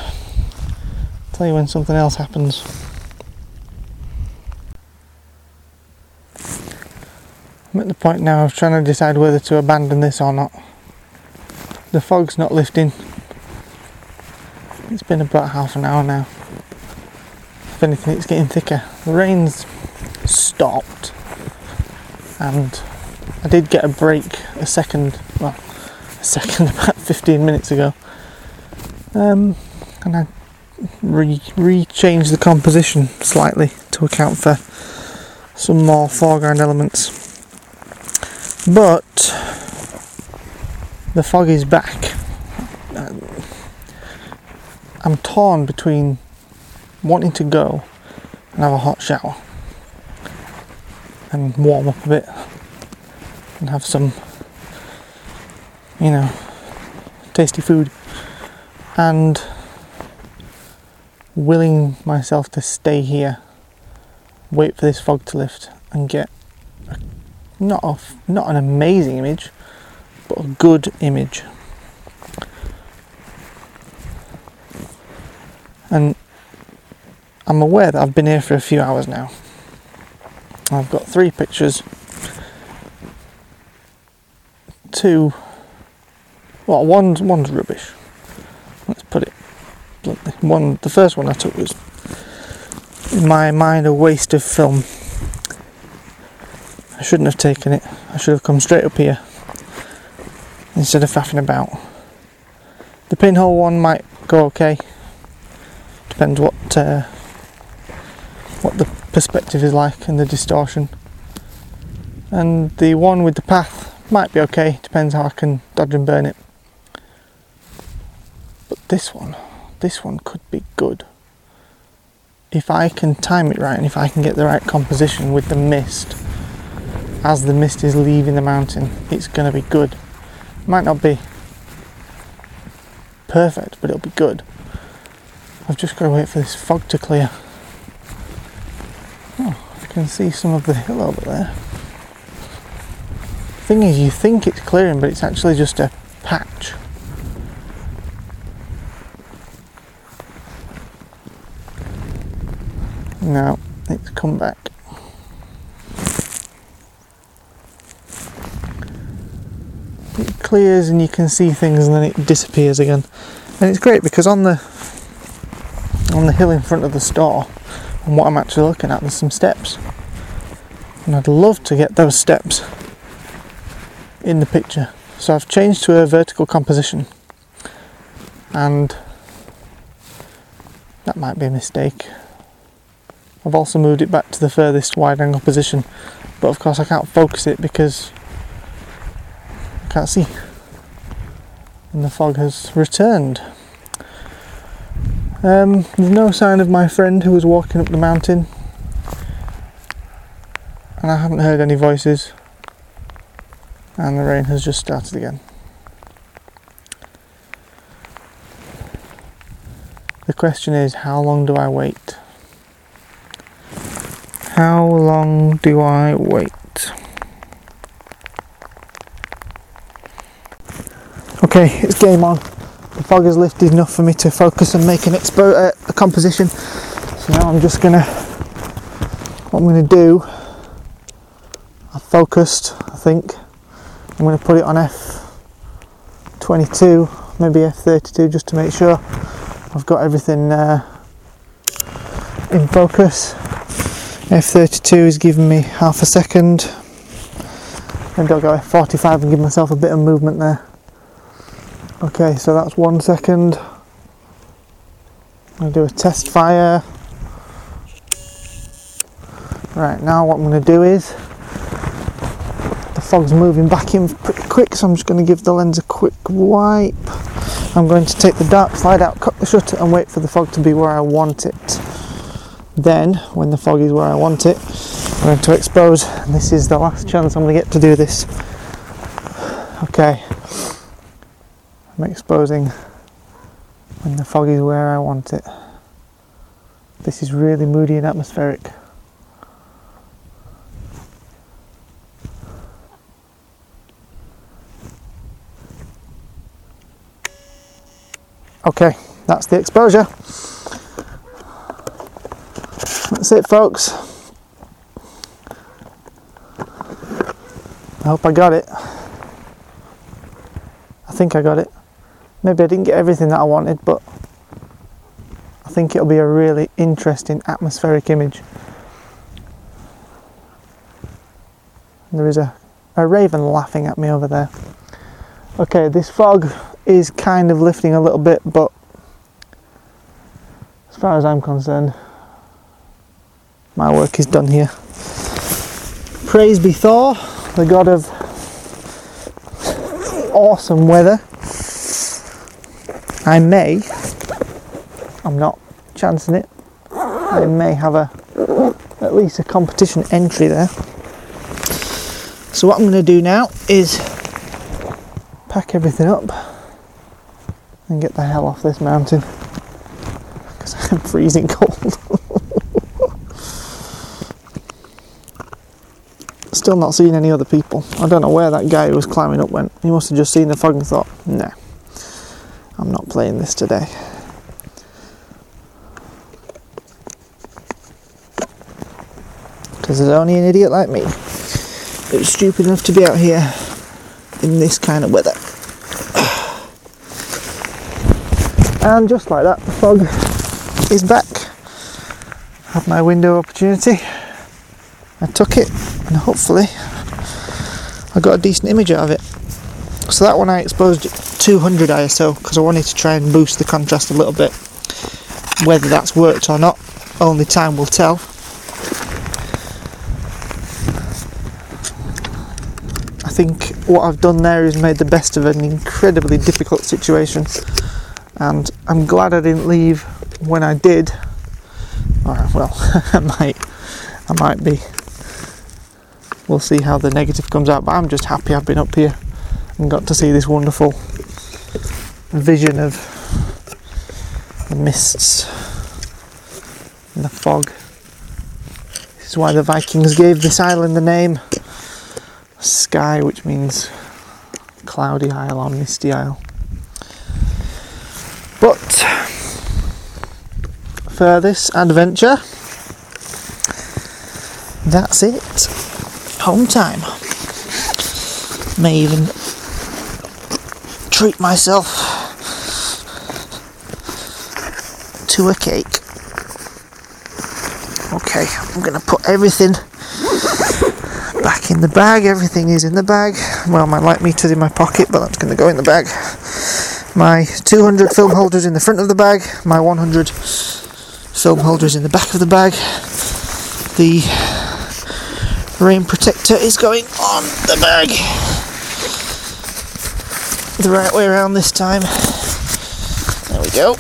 Speaker 1: Tell you when something else happens. I'm at the point now of trying to decide whether to abandon this or not. The fog's not lifting. It's been about half an hour now. If anything, it's getting thicker. The rain's stopped, and I did get a break a second, well, a second, about 15 minutes ago. Um, and I re, re changed the composition slightly to account for some more foreground elements. But the fog is back. I'm torn between wanting to go and have a hot shower and warm up a bit and have some, you know, tasty food and willing myself to stay here, wait for this fog to lift, and get a, not a, not an amazing image, but a good image. And I'm aware that I've been here for a few hours now. I've got three pictures, two. Well, one's one's rubbish. Let's put it bluntly. One, the first one I took was, in my mind, a waste of film. I shouldn't have taken it. I should have come straight up here instead of faffing about. The pinhole one might go okay. Depends what uh, what the perspective is like and the distortion. And the one with the path might be okay. Depends how I can dodge and burn it. But this one, this one could be good. If I can time it right and if I can get the right composition with the mist as the mist is leaving the mountain, it's going to be good. Might not be perfect, but it'll be good. I've just got to wait for this fog to clear. Can see some of the hill over there. Thing is, you think it's clearing, but it's actually just a patch. Now it's come back. It clears and you can see things and then it disappears again. And it's great because on the on the hill in front of the Storr and what I'm actually looking at there's some steps. And I'd love to get those steps in the picture. So I've changed to a vertical composition and that might be a mistake. I've also moved it back to the furthest wide angle position, but of course I can't focus it because I can't see. And the fog has returned. Um, there's no sign of my friend who was walking up the mountain, and I haven't heard any voices, and the rain has just started again. The question is, how long do I wait? How long do I wait? Okay, it's game on. The fog has lifted enough for me to focus and make an expo- uh, a composition. So now I'm just gonna. What I'm gonna do. I focused, I think. I'm to put it on F22, maybe F32 just to make sure I've got everything uh, in focus. F32 is giving me half a second. Maybe I'll go F45 and give myself a bit of movement there. Okay, so that's one second. I'm going to do a test fire. Right, now what I'm going to do is the fog's moving back in pretty quick, so I'm just going to give the lens a quick wipe. I'm going to take the dark slide out, cut the shutter, and wait for the fog to be where I want it. Then, when the fog is where I want it, I'm going to expose, this is the last chance I'm going to get to do this. Okay, I'm exposing when the fog is where I want it. This is really moody and atmospheric. Okay, that's the exposure. That's it, folks. I hope I got it. I think I got it. Maybe I didn't get everything that I wanted, but I think it'll be a really interesting atmospheric image. There is a, a raven laughing at me over there. Okay, this fog is kind of lifting a little bit, but as far as I'm concerned, my work is done here. Praise be Thor, the god of awesome weather. I may, I'm not chancing it, I may have a at least a competition entry there. So what I'm going to do now is pack everything up and get the hell off this mountain because I'm freezing cold. Still not seeing any other people. I don't know where that guy who was climbing up went. He must have just seen the fog and thought, nah, I'm not playing this today. Because there's only an idiot like me who's stupid enough to be out here in this kind of weather. And just like that, the fog is back. Had my window opportunity. I took it, and hopefully, I got a decent image out of it. So that one I exposed at 200 ISO because I wanted to try and boost the contrast a little bit. Whether that's worked or not, only time will tell. I think what I've done there is made the best of an incredibly difficult situation and I'm glad I didn't leave when I did. Well, I might, I might be. We'll see how the negative comes out, but I'm just happy I've been up here and got to see this wonderful vision of the mists and the fog. This is why the Vikings gave this island the name Skye, which means cloudy isle or misty isle. But for this adventure, that's it. Home time. May even treat myself to a cake. Okay, I'm gonna put everything back in the bag. Everything is in the bag. Well, my light meter's in my pocket, but that's gonna go in the bag my 200 film holders in the front of the bag, my 100 film holders in the back of the bag. The rain protector is going on the bag. The right way around this time. There we go.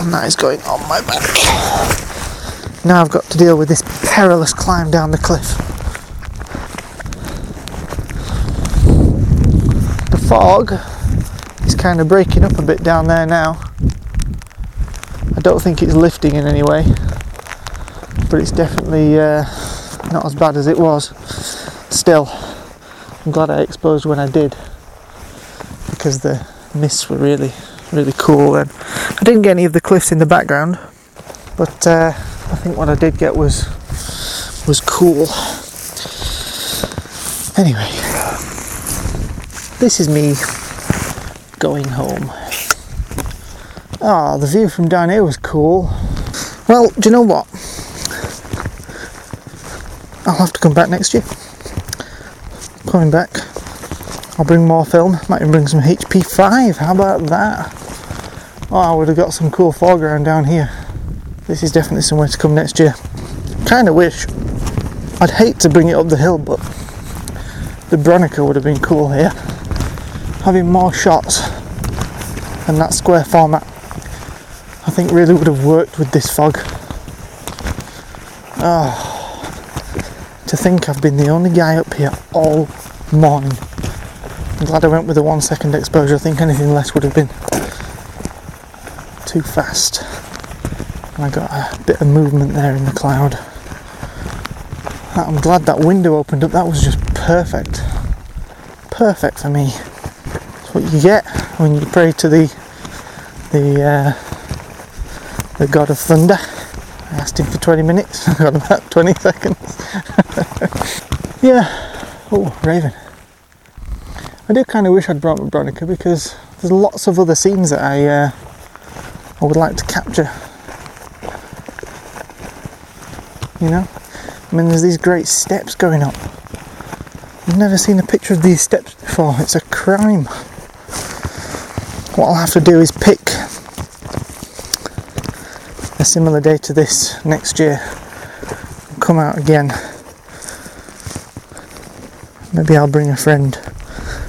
Speaker 1: And that is going on my back. Now I've got to deal with this perilous climb down the cliff. The fog is kind of breaking up a bit down there now. I don't think it's lifting in any way, but it's definitely uh, not as bad as it was. Still, I'm glad I exposed when I did because the mists were really, really cool. And I didn't get any of the cliffs in the background, but uh, I think what I did get was was cool. Anyway, this is me going home. Ah, the view from down here was cool. Well, do you know what? I'll have to come back next year. Coming back, I'll bring more film. Might even bring some HP5. How about that? Oh, I would have got some cool foreground down here. This is definitely somewhere to come next year. Kind of wish. I'd hate to bring it up the hill, but the Bronica would have been cool here. Having more shots and that square format, I think really would have worked with this fog. Oh, to think I've been the only guy up here all morning. I'm glad I went with the one second exposure. I think anything less would have been too fast. I got a bit of movement there in the cloud. I'm glad that window opened up. That was just perfect. Perfect for me. That's what you get when you pray to the the uh, the god of thunder. Asked him for 20 minutes. I got about 20 seconds. yeah. Oh, Raven. I do kind of wish I'd brought my Bronica because there's lots of other scenes that I uh, I would like to capture. You know, I mean, there's these great steps going up. I've never seen a picture of these steps before. It's a crime. What I'll have to do is pick a similar day to this next year. Come out again. Maybe I'll bring a friend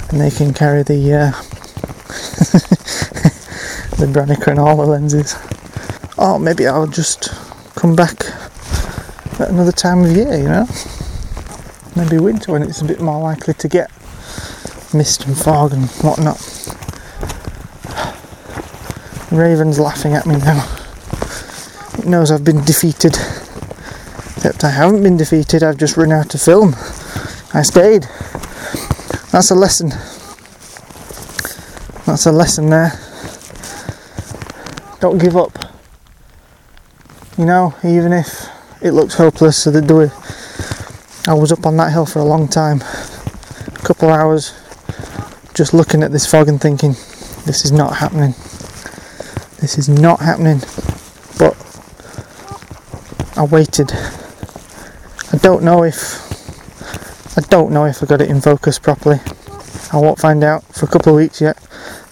Speaker 1: and they can carry the uh, the Bronica and all the lenses. Or maybe I'll just come back at another time of year, you know? Maybe winter when it's a bit more likely to get mist and fog and whatnot. Raven's laughing at me now. Knows I've been defeated. Except I haven't been defeated, I've just run out of film. I stayed. That's a lesson. That's a lesson there. Don't give up. You know, even if it looks hopeless, so that do it. I was up on that hill for a long time, a couple of hours, just looking at this fog and thinking, this is not happening. This is not happening. I waited. I don't know if I don't know if I got it in focus properly. I won't find out for a couple of weeks yet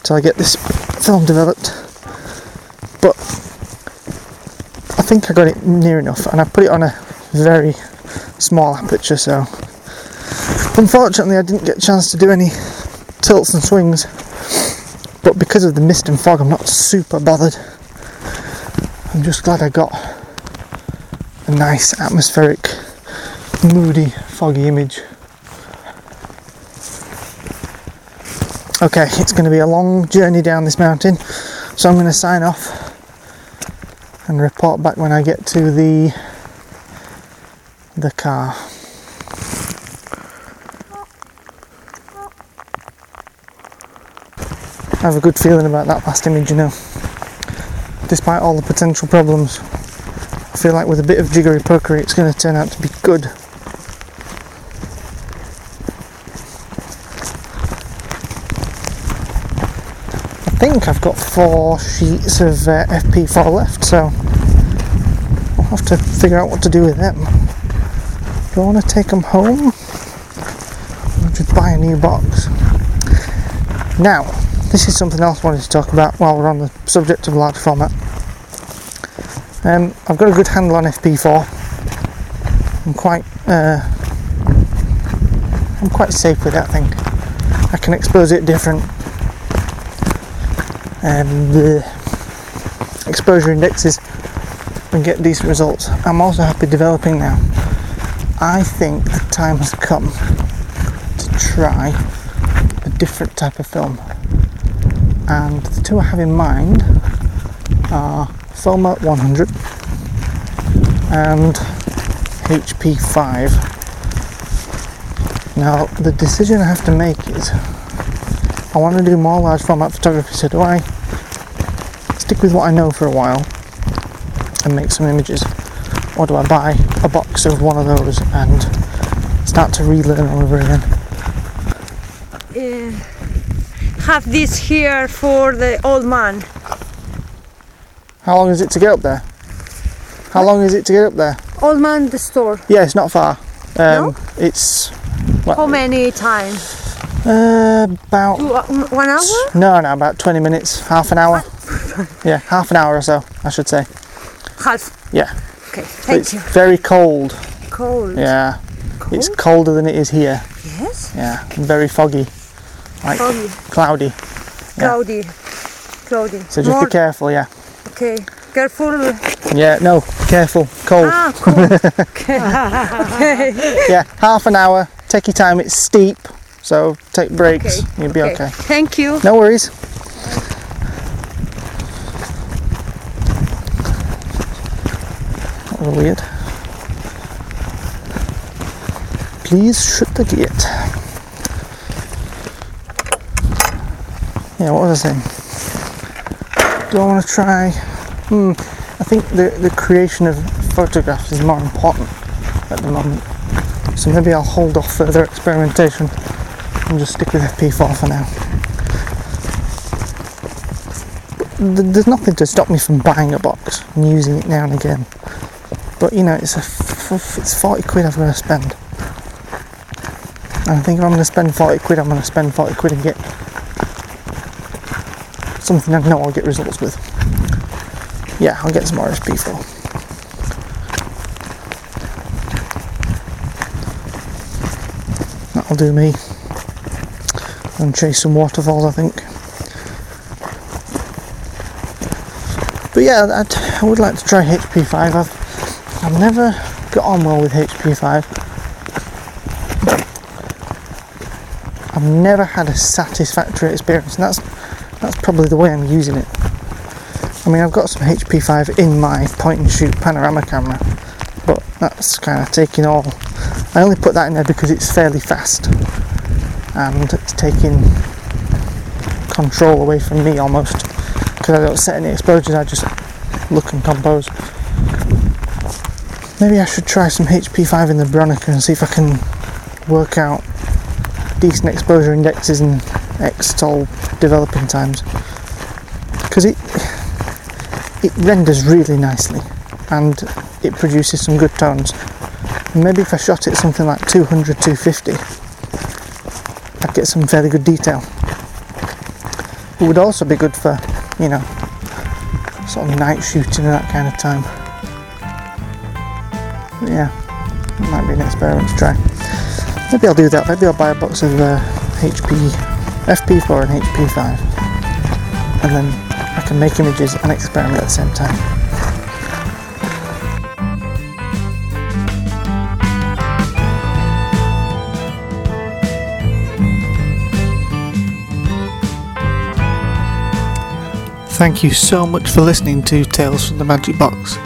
Speaker 1: till I get this film developed. But I think I got it near enough and I put it on a very small aperture so unfortunately I didn't get a chance to do any tilts and swings but because of the mist and fog I'm not super bothered. I'm just glad I got nice atmospheric moody foggy image. Okay, it's going to be a long journey down this mountain, so I'm going to sign off and report back when I get to the the car. I have a good feeling about that last image, you know. Despite all the potential problems, I feel like with a bit of jiggery pokery, it's going to turn out to be good. I think I've got four sheets of uh, FP4 left, so I'll have to figure out what to do with them. Do I want to take them home? Or just buy a new box? Now, this is something else I wanted to talk about while we're on the subject of large format. Um, I've got a good handle on FP4. I'm quite, uh, I'm quite safe with that thing. I can expose it different and the exposure indexes and get decent results. I'm also happy developing now. I think the time has come to try a different type of film. And the two I have in mind are Filma 100 and HP5. Now, the decision I have to make is I want to do more large format photography, so do I stick with what I know for a while and make some images? or do I buy a box of one of those and start to relearn all over again?
Speaker 3: Uh, have this here for the old man.
Speaker 1: How long is it to get up there? How long is it to get up there?
Speaker 3: Old man, the Storr.
Speaker 1: Yeah, it's not far. Um,
Speaker 3: No?
Speaker 1: It's
Speaker 3: How many times?
Speaker 1: uh, about
Speaker 3: Two, uh, one hour?
Speaker 1: no, no, about twenty minutes, half an hour. yeah, half an hour or so, I should say.
Speaker 3: Half.
Speaker 1: Yeah,
Speaker 3: Okay, thank
Speaker 1: it's
Speaker 3: you.
Speaker 1: very cold.
Speaker 3: Cold.
Speaker 1: Yeah,
Speaker 3: Cold?
Speaker 1: it's colder than it is here.
Speaker 3: Yes.
Speaker 1: Yeah, very foggy, like
Speaker 3: Foggy.
Speaker 1: cloudy.
Speaker 3: Cloudy. Cloudy.
Speaker 1: So just
Speaker 3: More-
Speaker 1: be careful. Yeah,
Speaker 3: Okay. Careful.
Speaker 1: yeah. No, careful. Cold.
Speaker 3: Ah, cold. okay. okay.
Speaker 1: Yeah, half an hour. Take your time. It's steep, so take breaks.
Speaker 3: Okay,
Speaker 1: You'll be okay.
Speaker 3: Thank you.
Speaker 1: No worries. That was weird. Please shut the gate. Yeah, what was I saying? Do I want to try? Hmm, I think the, the creation of photographs is more important at the moment. So maybe I'll hold off further experimentation and just stick with FP4 for now. th- there's nothing to stop me from buying a box and using it now and again. But you know, it's a f- it's forty quid I've got to spend. And I think if I'm going to spend forty quid, I'm going to spend forty quid and get something I know I'll get results with. Yeah, I'll get some RSP4. That'll do me. And chase some waterfalls, I think. But yeah, I'd, I would like to try HP5. I've, I've never got on well with HP5. I've never had a satisfactory experience, and that's that's probably the way I'm using it. I mean, I've got some HP5 in my point and shoot panorama camera, but that's kind of taking all. I only put that in there because it's fairly fast, and it's taking control away from me almost because I don't set any exposures, I just look and compose. Maybe I should try some HP5 in the Bronica and see if I can work out decent exposure indexes and Xtol developing times. Because it it renders really nicely and it produces some good tones. Maybe if I shot it something like 200, 250, I'd get some fairly good detail. It would also be good for you know, sort of night shooting and that kind of time. But yeah, might be an experiment to try. Maybe I'll do that. Maybe I'll buy a box of uh, HP, FP4 and HP5, and then I can make images and experiment at the same time. Thank you so much for listening to Tales from the Magic Box.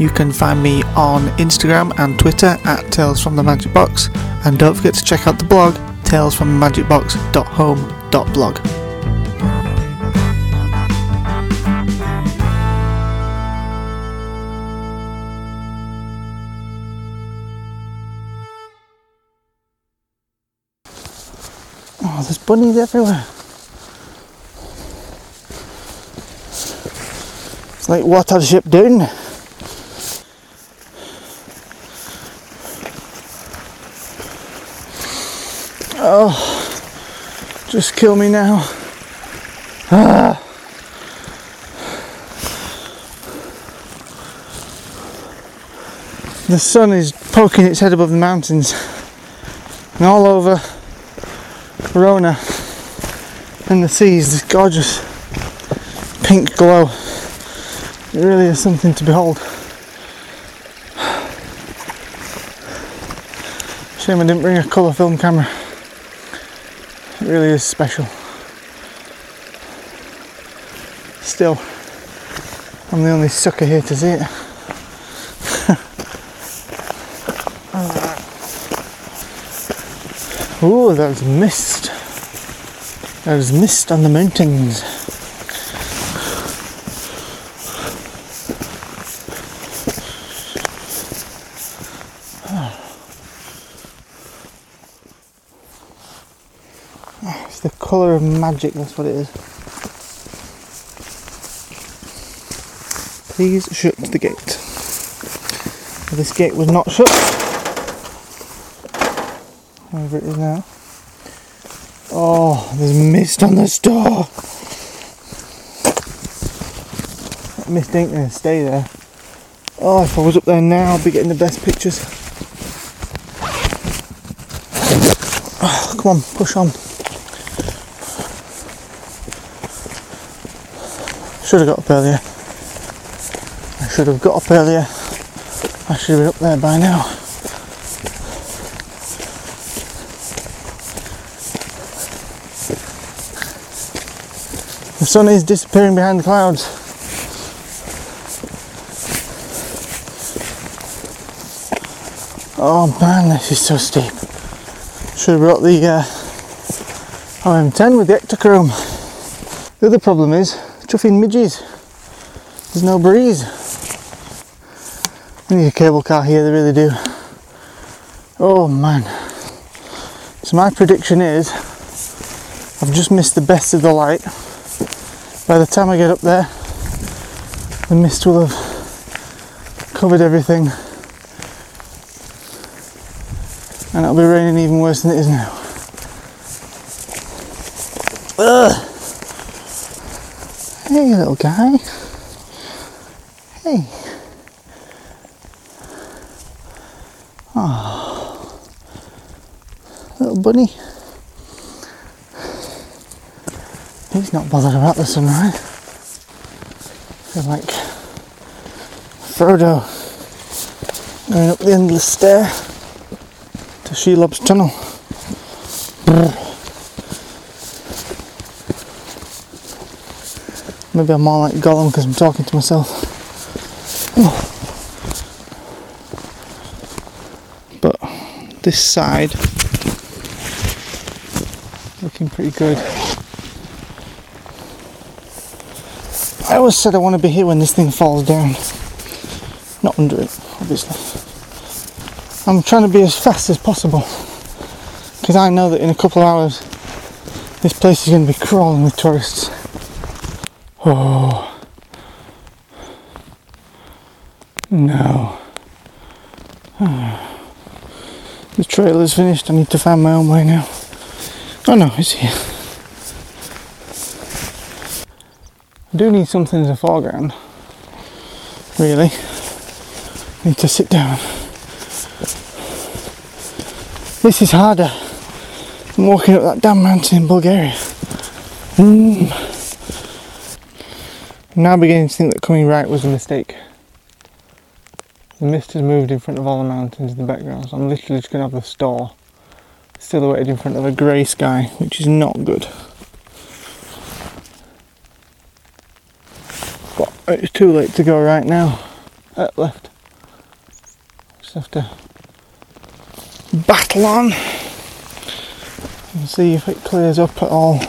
Speaker 1: You can find me on Instagram and Twitter at Tales from the Magic Box, and don't forget to check out the blog talesfromthemagicbox.home.blog. Oh, there's bunnies everywhere. It's like Watership Down. Oh, just kill me now. Ah. The sun is poking its head above the mountains and all over Verona and the seas, this gorgeous pink glow. It really is something to behold. Shame I didn't bring a colour film camera. It really is special. Still, I'm the only sucker here to see it. Ooh, there's mist. There's mist on the mountains. Colour of magic, that's what it is. Please shut the gate. This gate was not shut. Wherever it is now. Oh, there's mist on the Storr. That mist ain't gonna stay there. Oh, if I was up there now, I'd be getting the best pictures. Oh, come on, push on. Should have got up earlier. I should have got up earlier. I should have been up there by now. The sun is disappearing behind the clouds. Oh man, this is so steep. Should have brought the uh, OM10 with the Ektachrome. The other problem is chuffing midges. There's no breeze. We need a cable car here, they really do. Oh man. So my prediction is I've just missed the best of the light. By the time I get up there, the mist will have covered everything. And it'll be raining even worse than it is now. Ugh. Hey little guy. Hey. Oh. Little bunny. He's not bothered about the sunrise. Feel like Frodo going up the endless stair to Shelob's tunnel. Brr. Maybe I'm more like Gollum because I'm talking to myself. Oh. But this side looking pretty good. I always said I want to be here when this thing falls down. Not under it, obviously. I'm trying to be as fast as possible because I know that in a couple of hours this place is going to be crawling with tourists. Oh. No. The trailer's finished. I need to find my own way now. Oh no, it's here. I do need something as a foreground. Really. need to sit down. This is harder than walking up that damn mountain in Bulgaria. Mm. I'm now beginning to think that coming right was a mistake. The mist has moved in front of all the mountains in the background, so I'm literally just going to have the Storr silhouetted in front of a grey sky, which is not good. But it's too late to go right now. Uh, left. Just have to battle on and see if it clears up at all.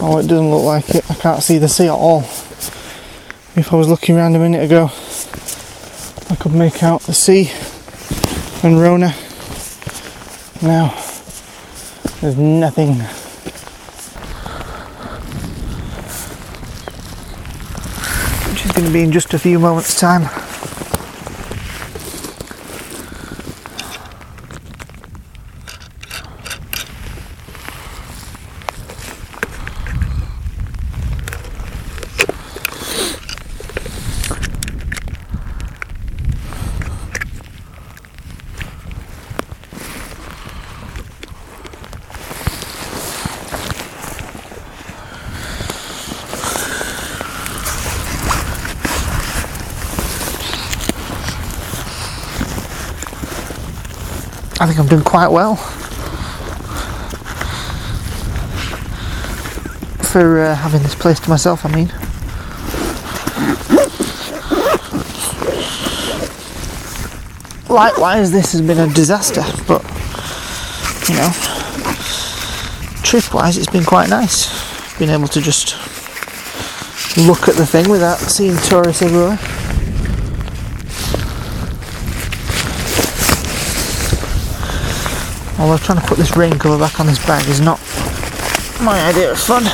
Speaker 1: Oh, it doesn't look like it. I can't see the sea at all. If I was looking around a minute ago, I could make out the sea and Rona. Now, there's nothing. Which is going to be in just a few moments' time. Doing quite well for uh, having this place to myself. I mean, likewise, this has been a disaster, but you know, trip-wise, it's been quite nice. Being able to just look at the thing without seeing tourists everywhere. Although trying to put this rain cover back on this bag is not my idea of fun.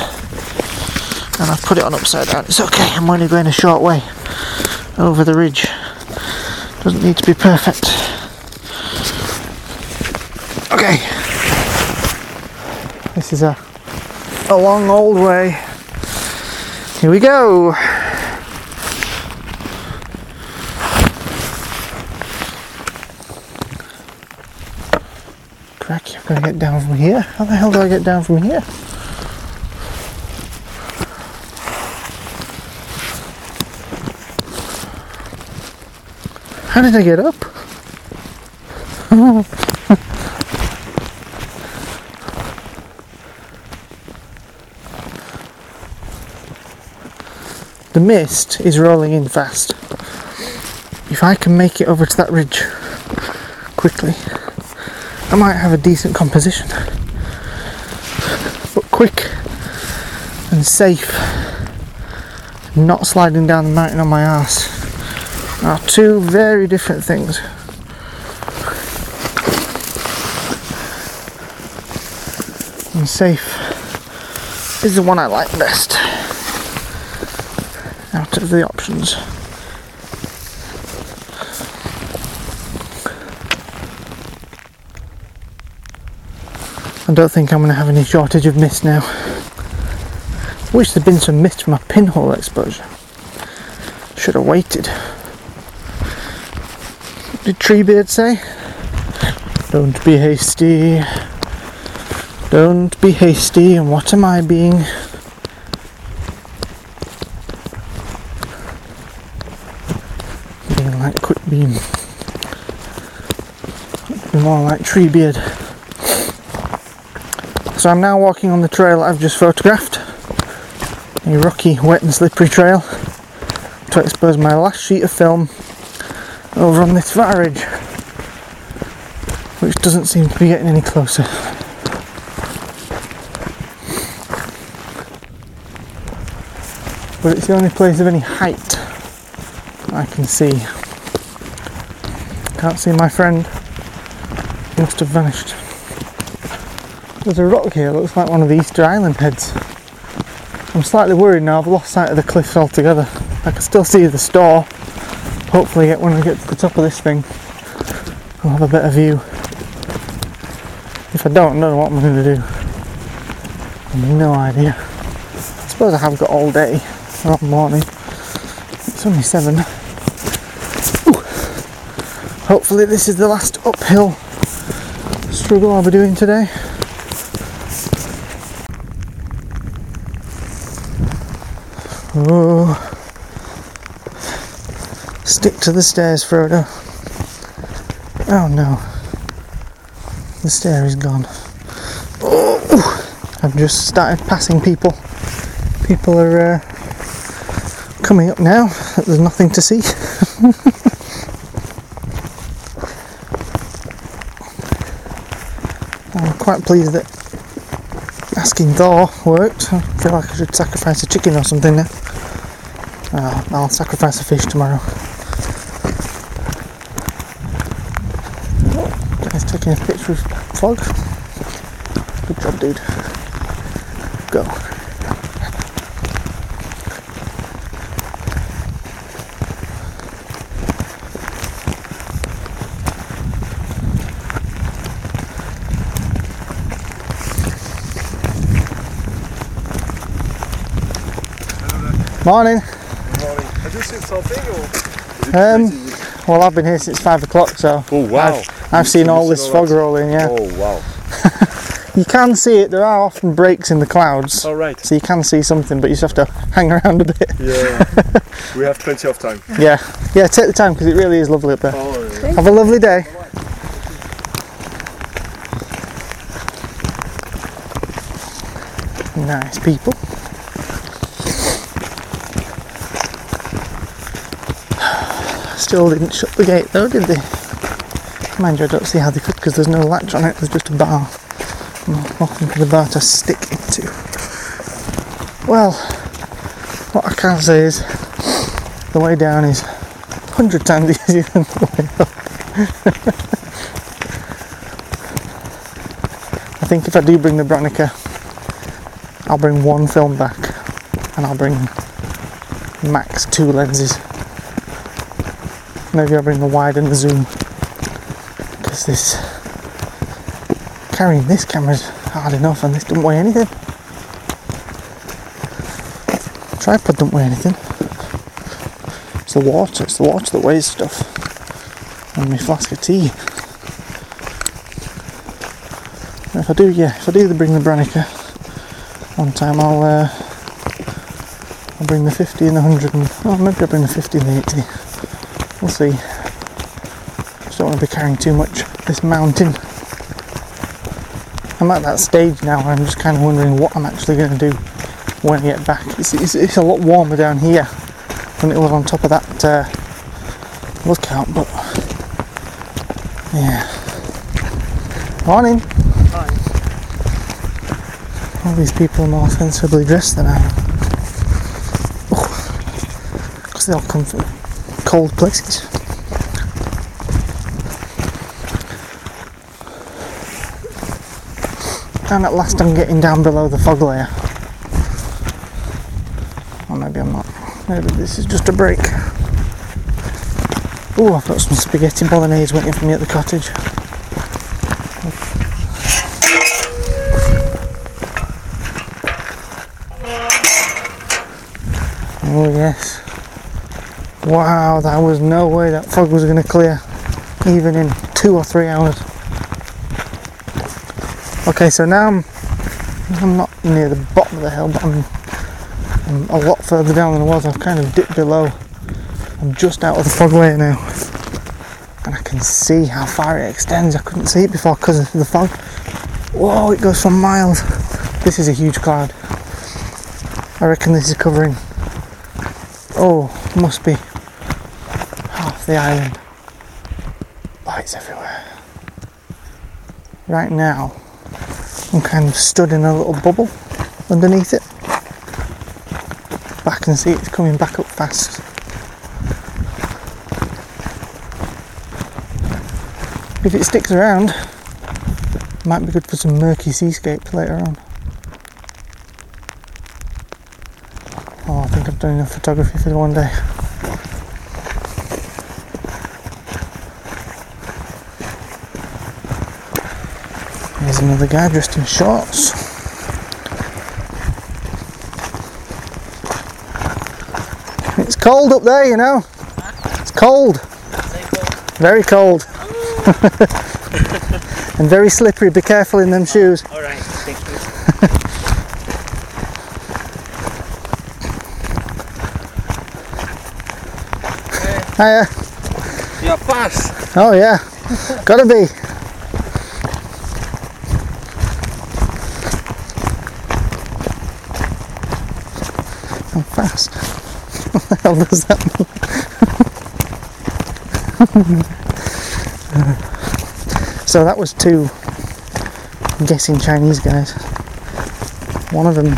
Speaker 1: And I've put it on upside down. It's okay, I'm only going a short way over the ridge. Doesn't need to be perfect. Okay. This is a a long old way. Here we go. Crack, I've got to get down from here. How the hell do I get down from here? How did I get up? The mist is rolling in fast. If I can make it over to that ridge quickly, I might have a decent composition. But quick and safe, not sliding down the mountain on my ass, are two very different things. And safe is the one I like best out of the options. I don't think I'm going to have any shortage of mist now. Wish there'd been some mist for my pinhole exposure. Should have waited. What did Treebeard say? Don't be hasty. Don't be hasty. And what am I being? Being like quick beam. Be more like Treebeard. So I'm now walking on the trail I've just photographed. A rocky, wet and slippery trail to expose my last sheet of film over on this far ridge, which doesn't seem to be getting any closer. But it's the only place of any height I can see. Can't see my friend. He must have vanished. There's a rock here, looks like one of the Easter Island heads. I'm slightly worried now, I've lost sight of the cliffs altogether. I can still see the Storr. Hopefully, when I get to the top of this thing, I'll have a better view. If I don't, I don't know what I'm going to do. I've no idea. I suppose I have got all day, all morning. It's only seven. Ooh. Hopefully, this is the last uphill struggle I'll be doing today. Oh. Stick to the stairs, Frodo. Oh no. The stair is gone. Oh. I've just started passing people. People are uh, coming up now. There's nothing to see. I'm quite pleased that asking Thor worked. I feel like I should sacrifice a chicken or something now. Uh, I'll sacrifice a fish tomorrow. Guy's taking a picture of fog. Good job, dude. Go. Morning.
Speaker 4: Seen something or?
Speaker 1: Um. Well, I've been here since five o'clock, so
Speaker 4: Oh wow.
Speaker 1: I've, I've seen all this
Speaker 4: all
Speaker 1: fog rolling. Yeah,
Speaker 4: Oh wow.
Speaker 1: you can see it. There are often breaks in the clouds,
Speaker 4: All right.
Speaker 1: so you can see something, but you just have to hang around a bit.
Speaker 4: Yeah. we have plenty of time.
Speaker 1: Yeah, yeah. Take the time because it really is lovely up there.
Speaker 4: Oh, yeah.
Speaker 1: Have a lovely day. Nice people. Still didn't shut the gate though, did they? Mind you, I don't see how they could because there's no latch on it, there's just a bar. I'm looking for the bar to stick into. Well, what I can say is the way down is 100 times easier than the way up. I think if I do bring the Bronica, I'll bring one film back and I'll bring max two lenses. Maybe I'll bring the wide and the zoom because this carrying this camera's hard enough and this doesn't weigh anything. Tripod don't weigh anything. It's the water, it's the water that weighs stuff. And my flask of tea. If I do, yeah, if I do bring the Bronica one time, I'll uh, I'll bring the 50 and the 100 and oh, maybe I'll bring the 50 and the 80. We'll see. Just don't want to be carrying too much this mountain. I'm at that stage now where I'm just kind of wondering what I'm actually going to do when I get back. It's, it's, it's a lot warmer down here than it was on top of that uh, lookout, but yeah. Morning. All these people are more sensibly dressed than I am. Because they all come from cold places. And at last I'm getting down below the fog layer. Or maybe I'm not. Maybe this is just a break. Oh, I've got some spaghetti bolognese waiting for me at the cottage. Oh yes. Wow, there was no way that fog was going to clear, even in two or three hours. Okay, so now I'm, I'm not near the bottom of the hill, but I'm, I'm a lot further down than I was. I've kind of dipped below. I'm just out of the fog layer now, and I can see how far it extends. I couldn't see it before because of the fog. Whoa, it goes for miles. This is a huge cloud. I reckon this is covering Oh, must be the island. Lights everywhere. Right now, I'm kind of stood in a little bubble underneath it. But I can see it's coming back up fast. If it sticks around, might be good for some murky seascapes later on. Oh, I think I've done enough photography for the one day. Another guy dressed in shorts. It's cold up there, you know. It's cold. Very cold. and very slippery. Be careful in them shoes.
Speaker 5: All right, thank you.
Speaker 1: Hiya.
Speaker 5: You're fast.
Speaker 1: Oh yeah, gotta be. I'm fast. What the hell does that mean? so that was two I'm guessing Chinese guys. One of them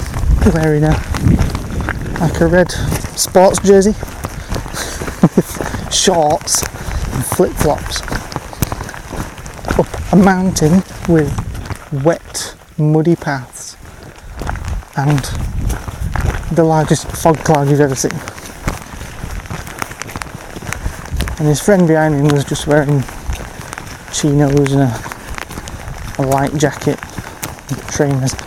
Speaker 1: wearing a like a red sports jersey with shorts and flip flops up a mountain with wet, muddy paths and the largest fog cloud you've ever seen. And his friend behind him was just wearing chinos and a, a light jacket and trainers.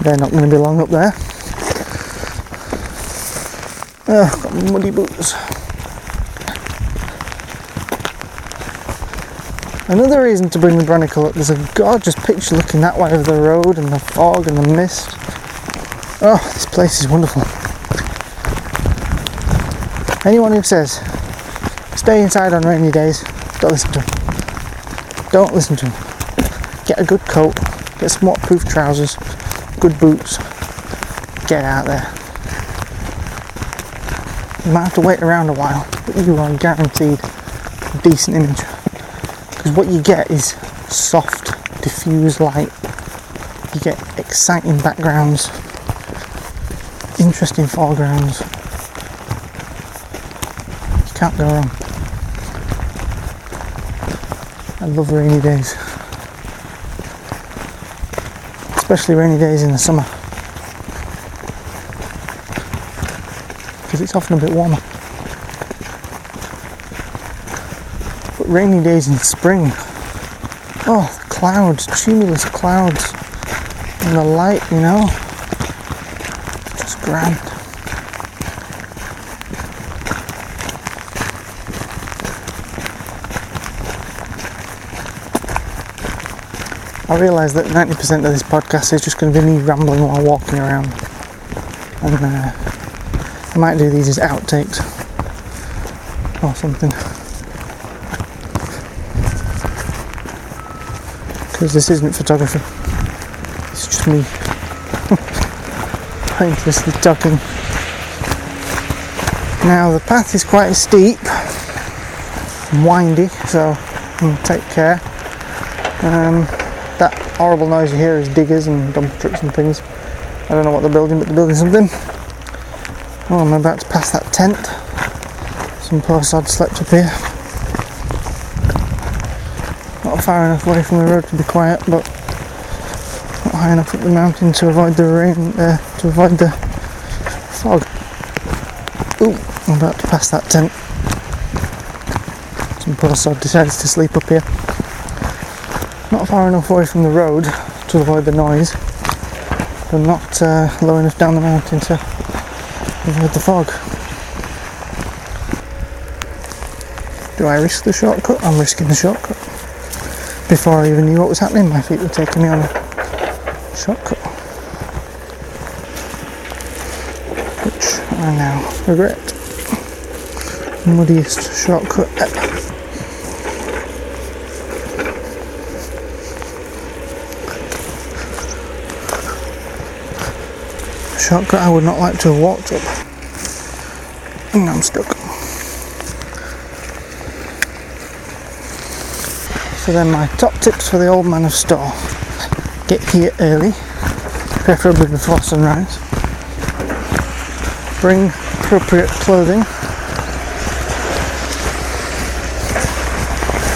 Speaker 1: They're not going to be long up there. Oh, got muddy boots. Another reason to bring the Bronica up, there's a gorgeous picture looking that way of the road and the fog and the mist. Oh, this place is wonderful. Anyone who says, stay inside on rainy days, don't listen to them. Don't listen to them. Get a good coat, get some waterproof trousers, good boots, get out there. You might have to wait around a while, but you are guaranteed a decent image. Because what you get is soft, diffuse light. You get exciting backgrounds, interesting foregrounds. Can't go wrong. I love rainy days. especially rainy days in the summer. Because it's often a bit warmer. But rainy days in spring, oh, clouds, cumulus clouds, and the light, you know, just grand. I realise that 90% of this podcast is just going to be me rambling while walking around. And uh, I might do these as outtakes or something. Because this isn't photography, it's just me pointlessly talking. Now, the path is quite steep and windy, so take care. Um, horrible noise you hear is diggers and dump trucks and things. I don't know what they're building, but they're building something. Oh, I'm about to pass that tent. Some poor sod slept up here. Not far enough away from the road to be quiet, but not high enough up the mountain to avoid the rain, uh, to avoid the fog. Ooh, I'm about to pass that tent. Some poor sod decides to sleep up here not far enough away from the road to avoid the noise, but not uh, low enough down the mountain to avoid the fog. Do I risk the shortcut? I'm risking the shortcut. Before I even knew what was happening, my feet were taking me on a shortcut. Which I now regret. Muddiest shortcut ever. Shortcut I would not like to have walked up. And I'm stuck. So then my top tips for the old man of Storr. Get here early, preferably before sunrise. Bring appropriate clothing.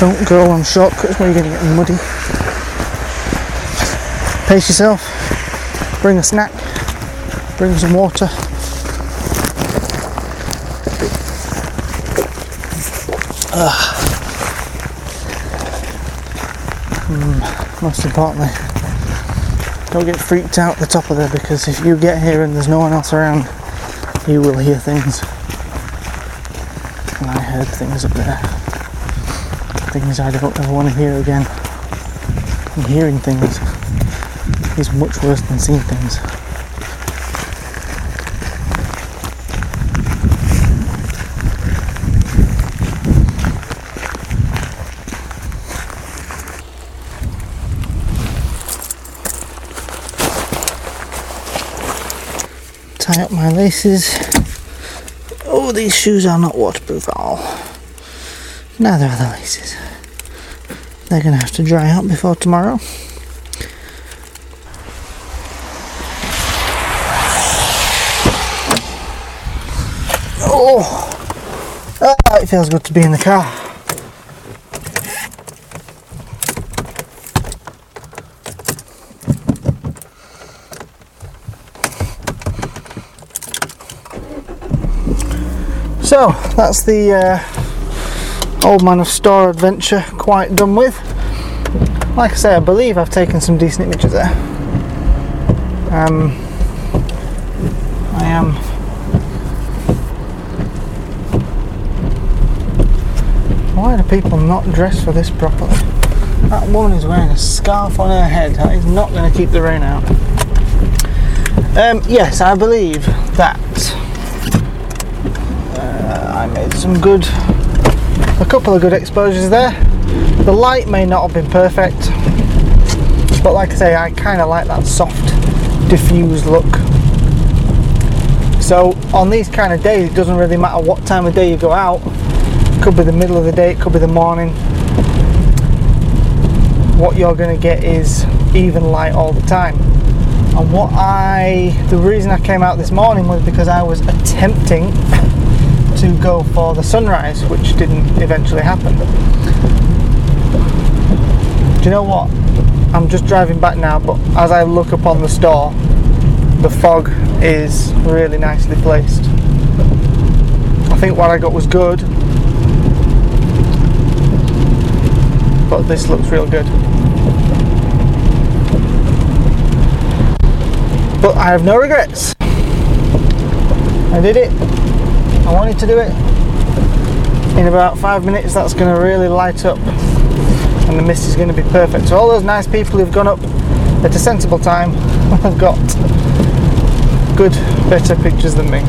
Speaker 1: Don't go on shortcuts where you're going to get muddy. Pace yourself. Bring a snack bring some water. Mm, most importantly, don't get freaked out at the top of there because if you get here and there's no one else around, you will hear things. And I heard things up there. Things I don't ever want to hear again. And hearing things is much worse than seeing things. Tie up my laces. Oh, these shoes are not waterproof at all. Neither are the laces. They're going to have to dry out before tomorrow. Oh, ah, it feels good to be in the car. So that's the uh, Old Man of Storr adventure quite done with. Like I say, I believe I've taken some decent images there. Um, I am Why do people not dress for this properly? That woman is wearing a scarf on her head. That is not going to keep the rain out. Um, yes, I believe some good, a couple of good exposures there. The light may not have been perfect, but like I say, I kind of like that soft, diffused look. So on these kind of days, it doesn't really matter what time of day you go out. It could be the middle of the day, it could be the morning. What you're going to get is even light all the time. And what I, the reason I came out this morning was because I was attempting to go for the sunrise, which didn't eventually happen. Do you know what? I'm just driving back now, but as I look upon the Storr, the fog is really nicely placed. I think what I got was good, but this looks real good. But I have no regrets. I did it. I wanted to do it. In about five minutes, that's going to really light up, and the mist is going to be perfect. So all those nice people who've gone up at a sensible time have got good, better pictures than me.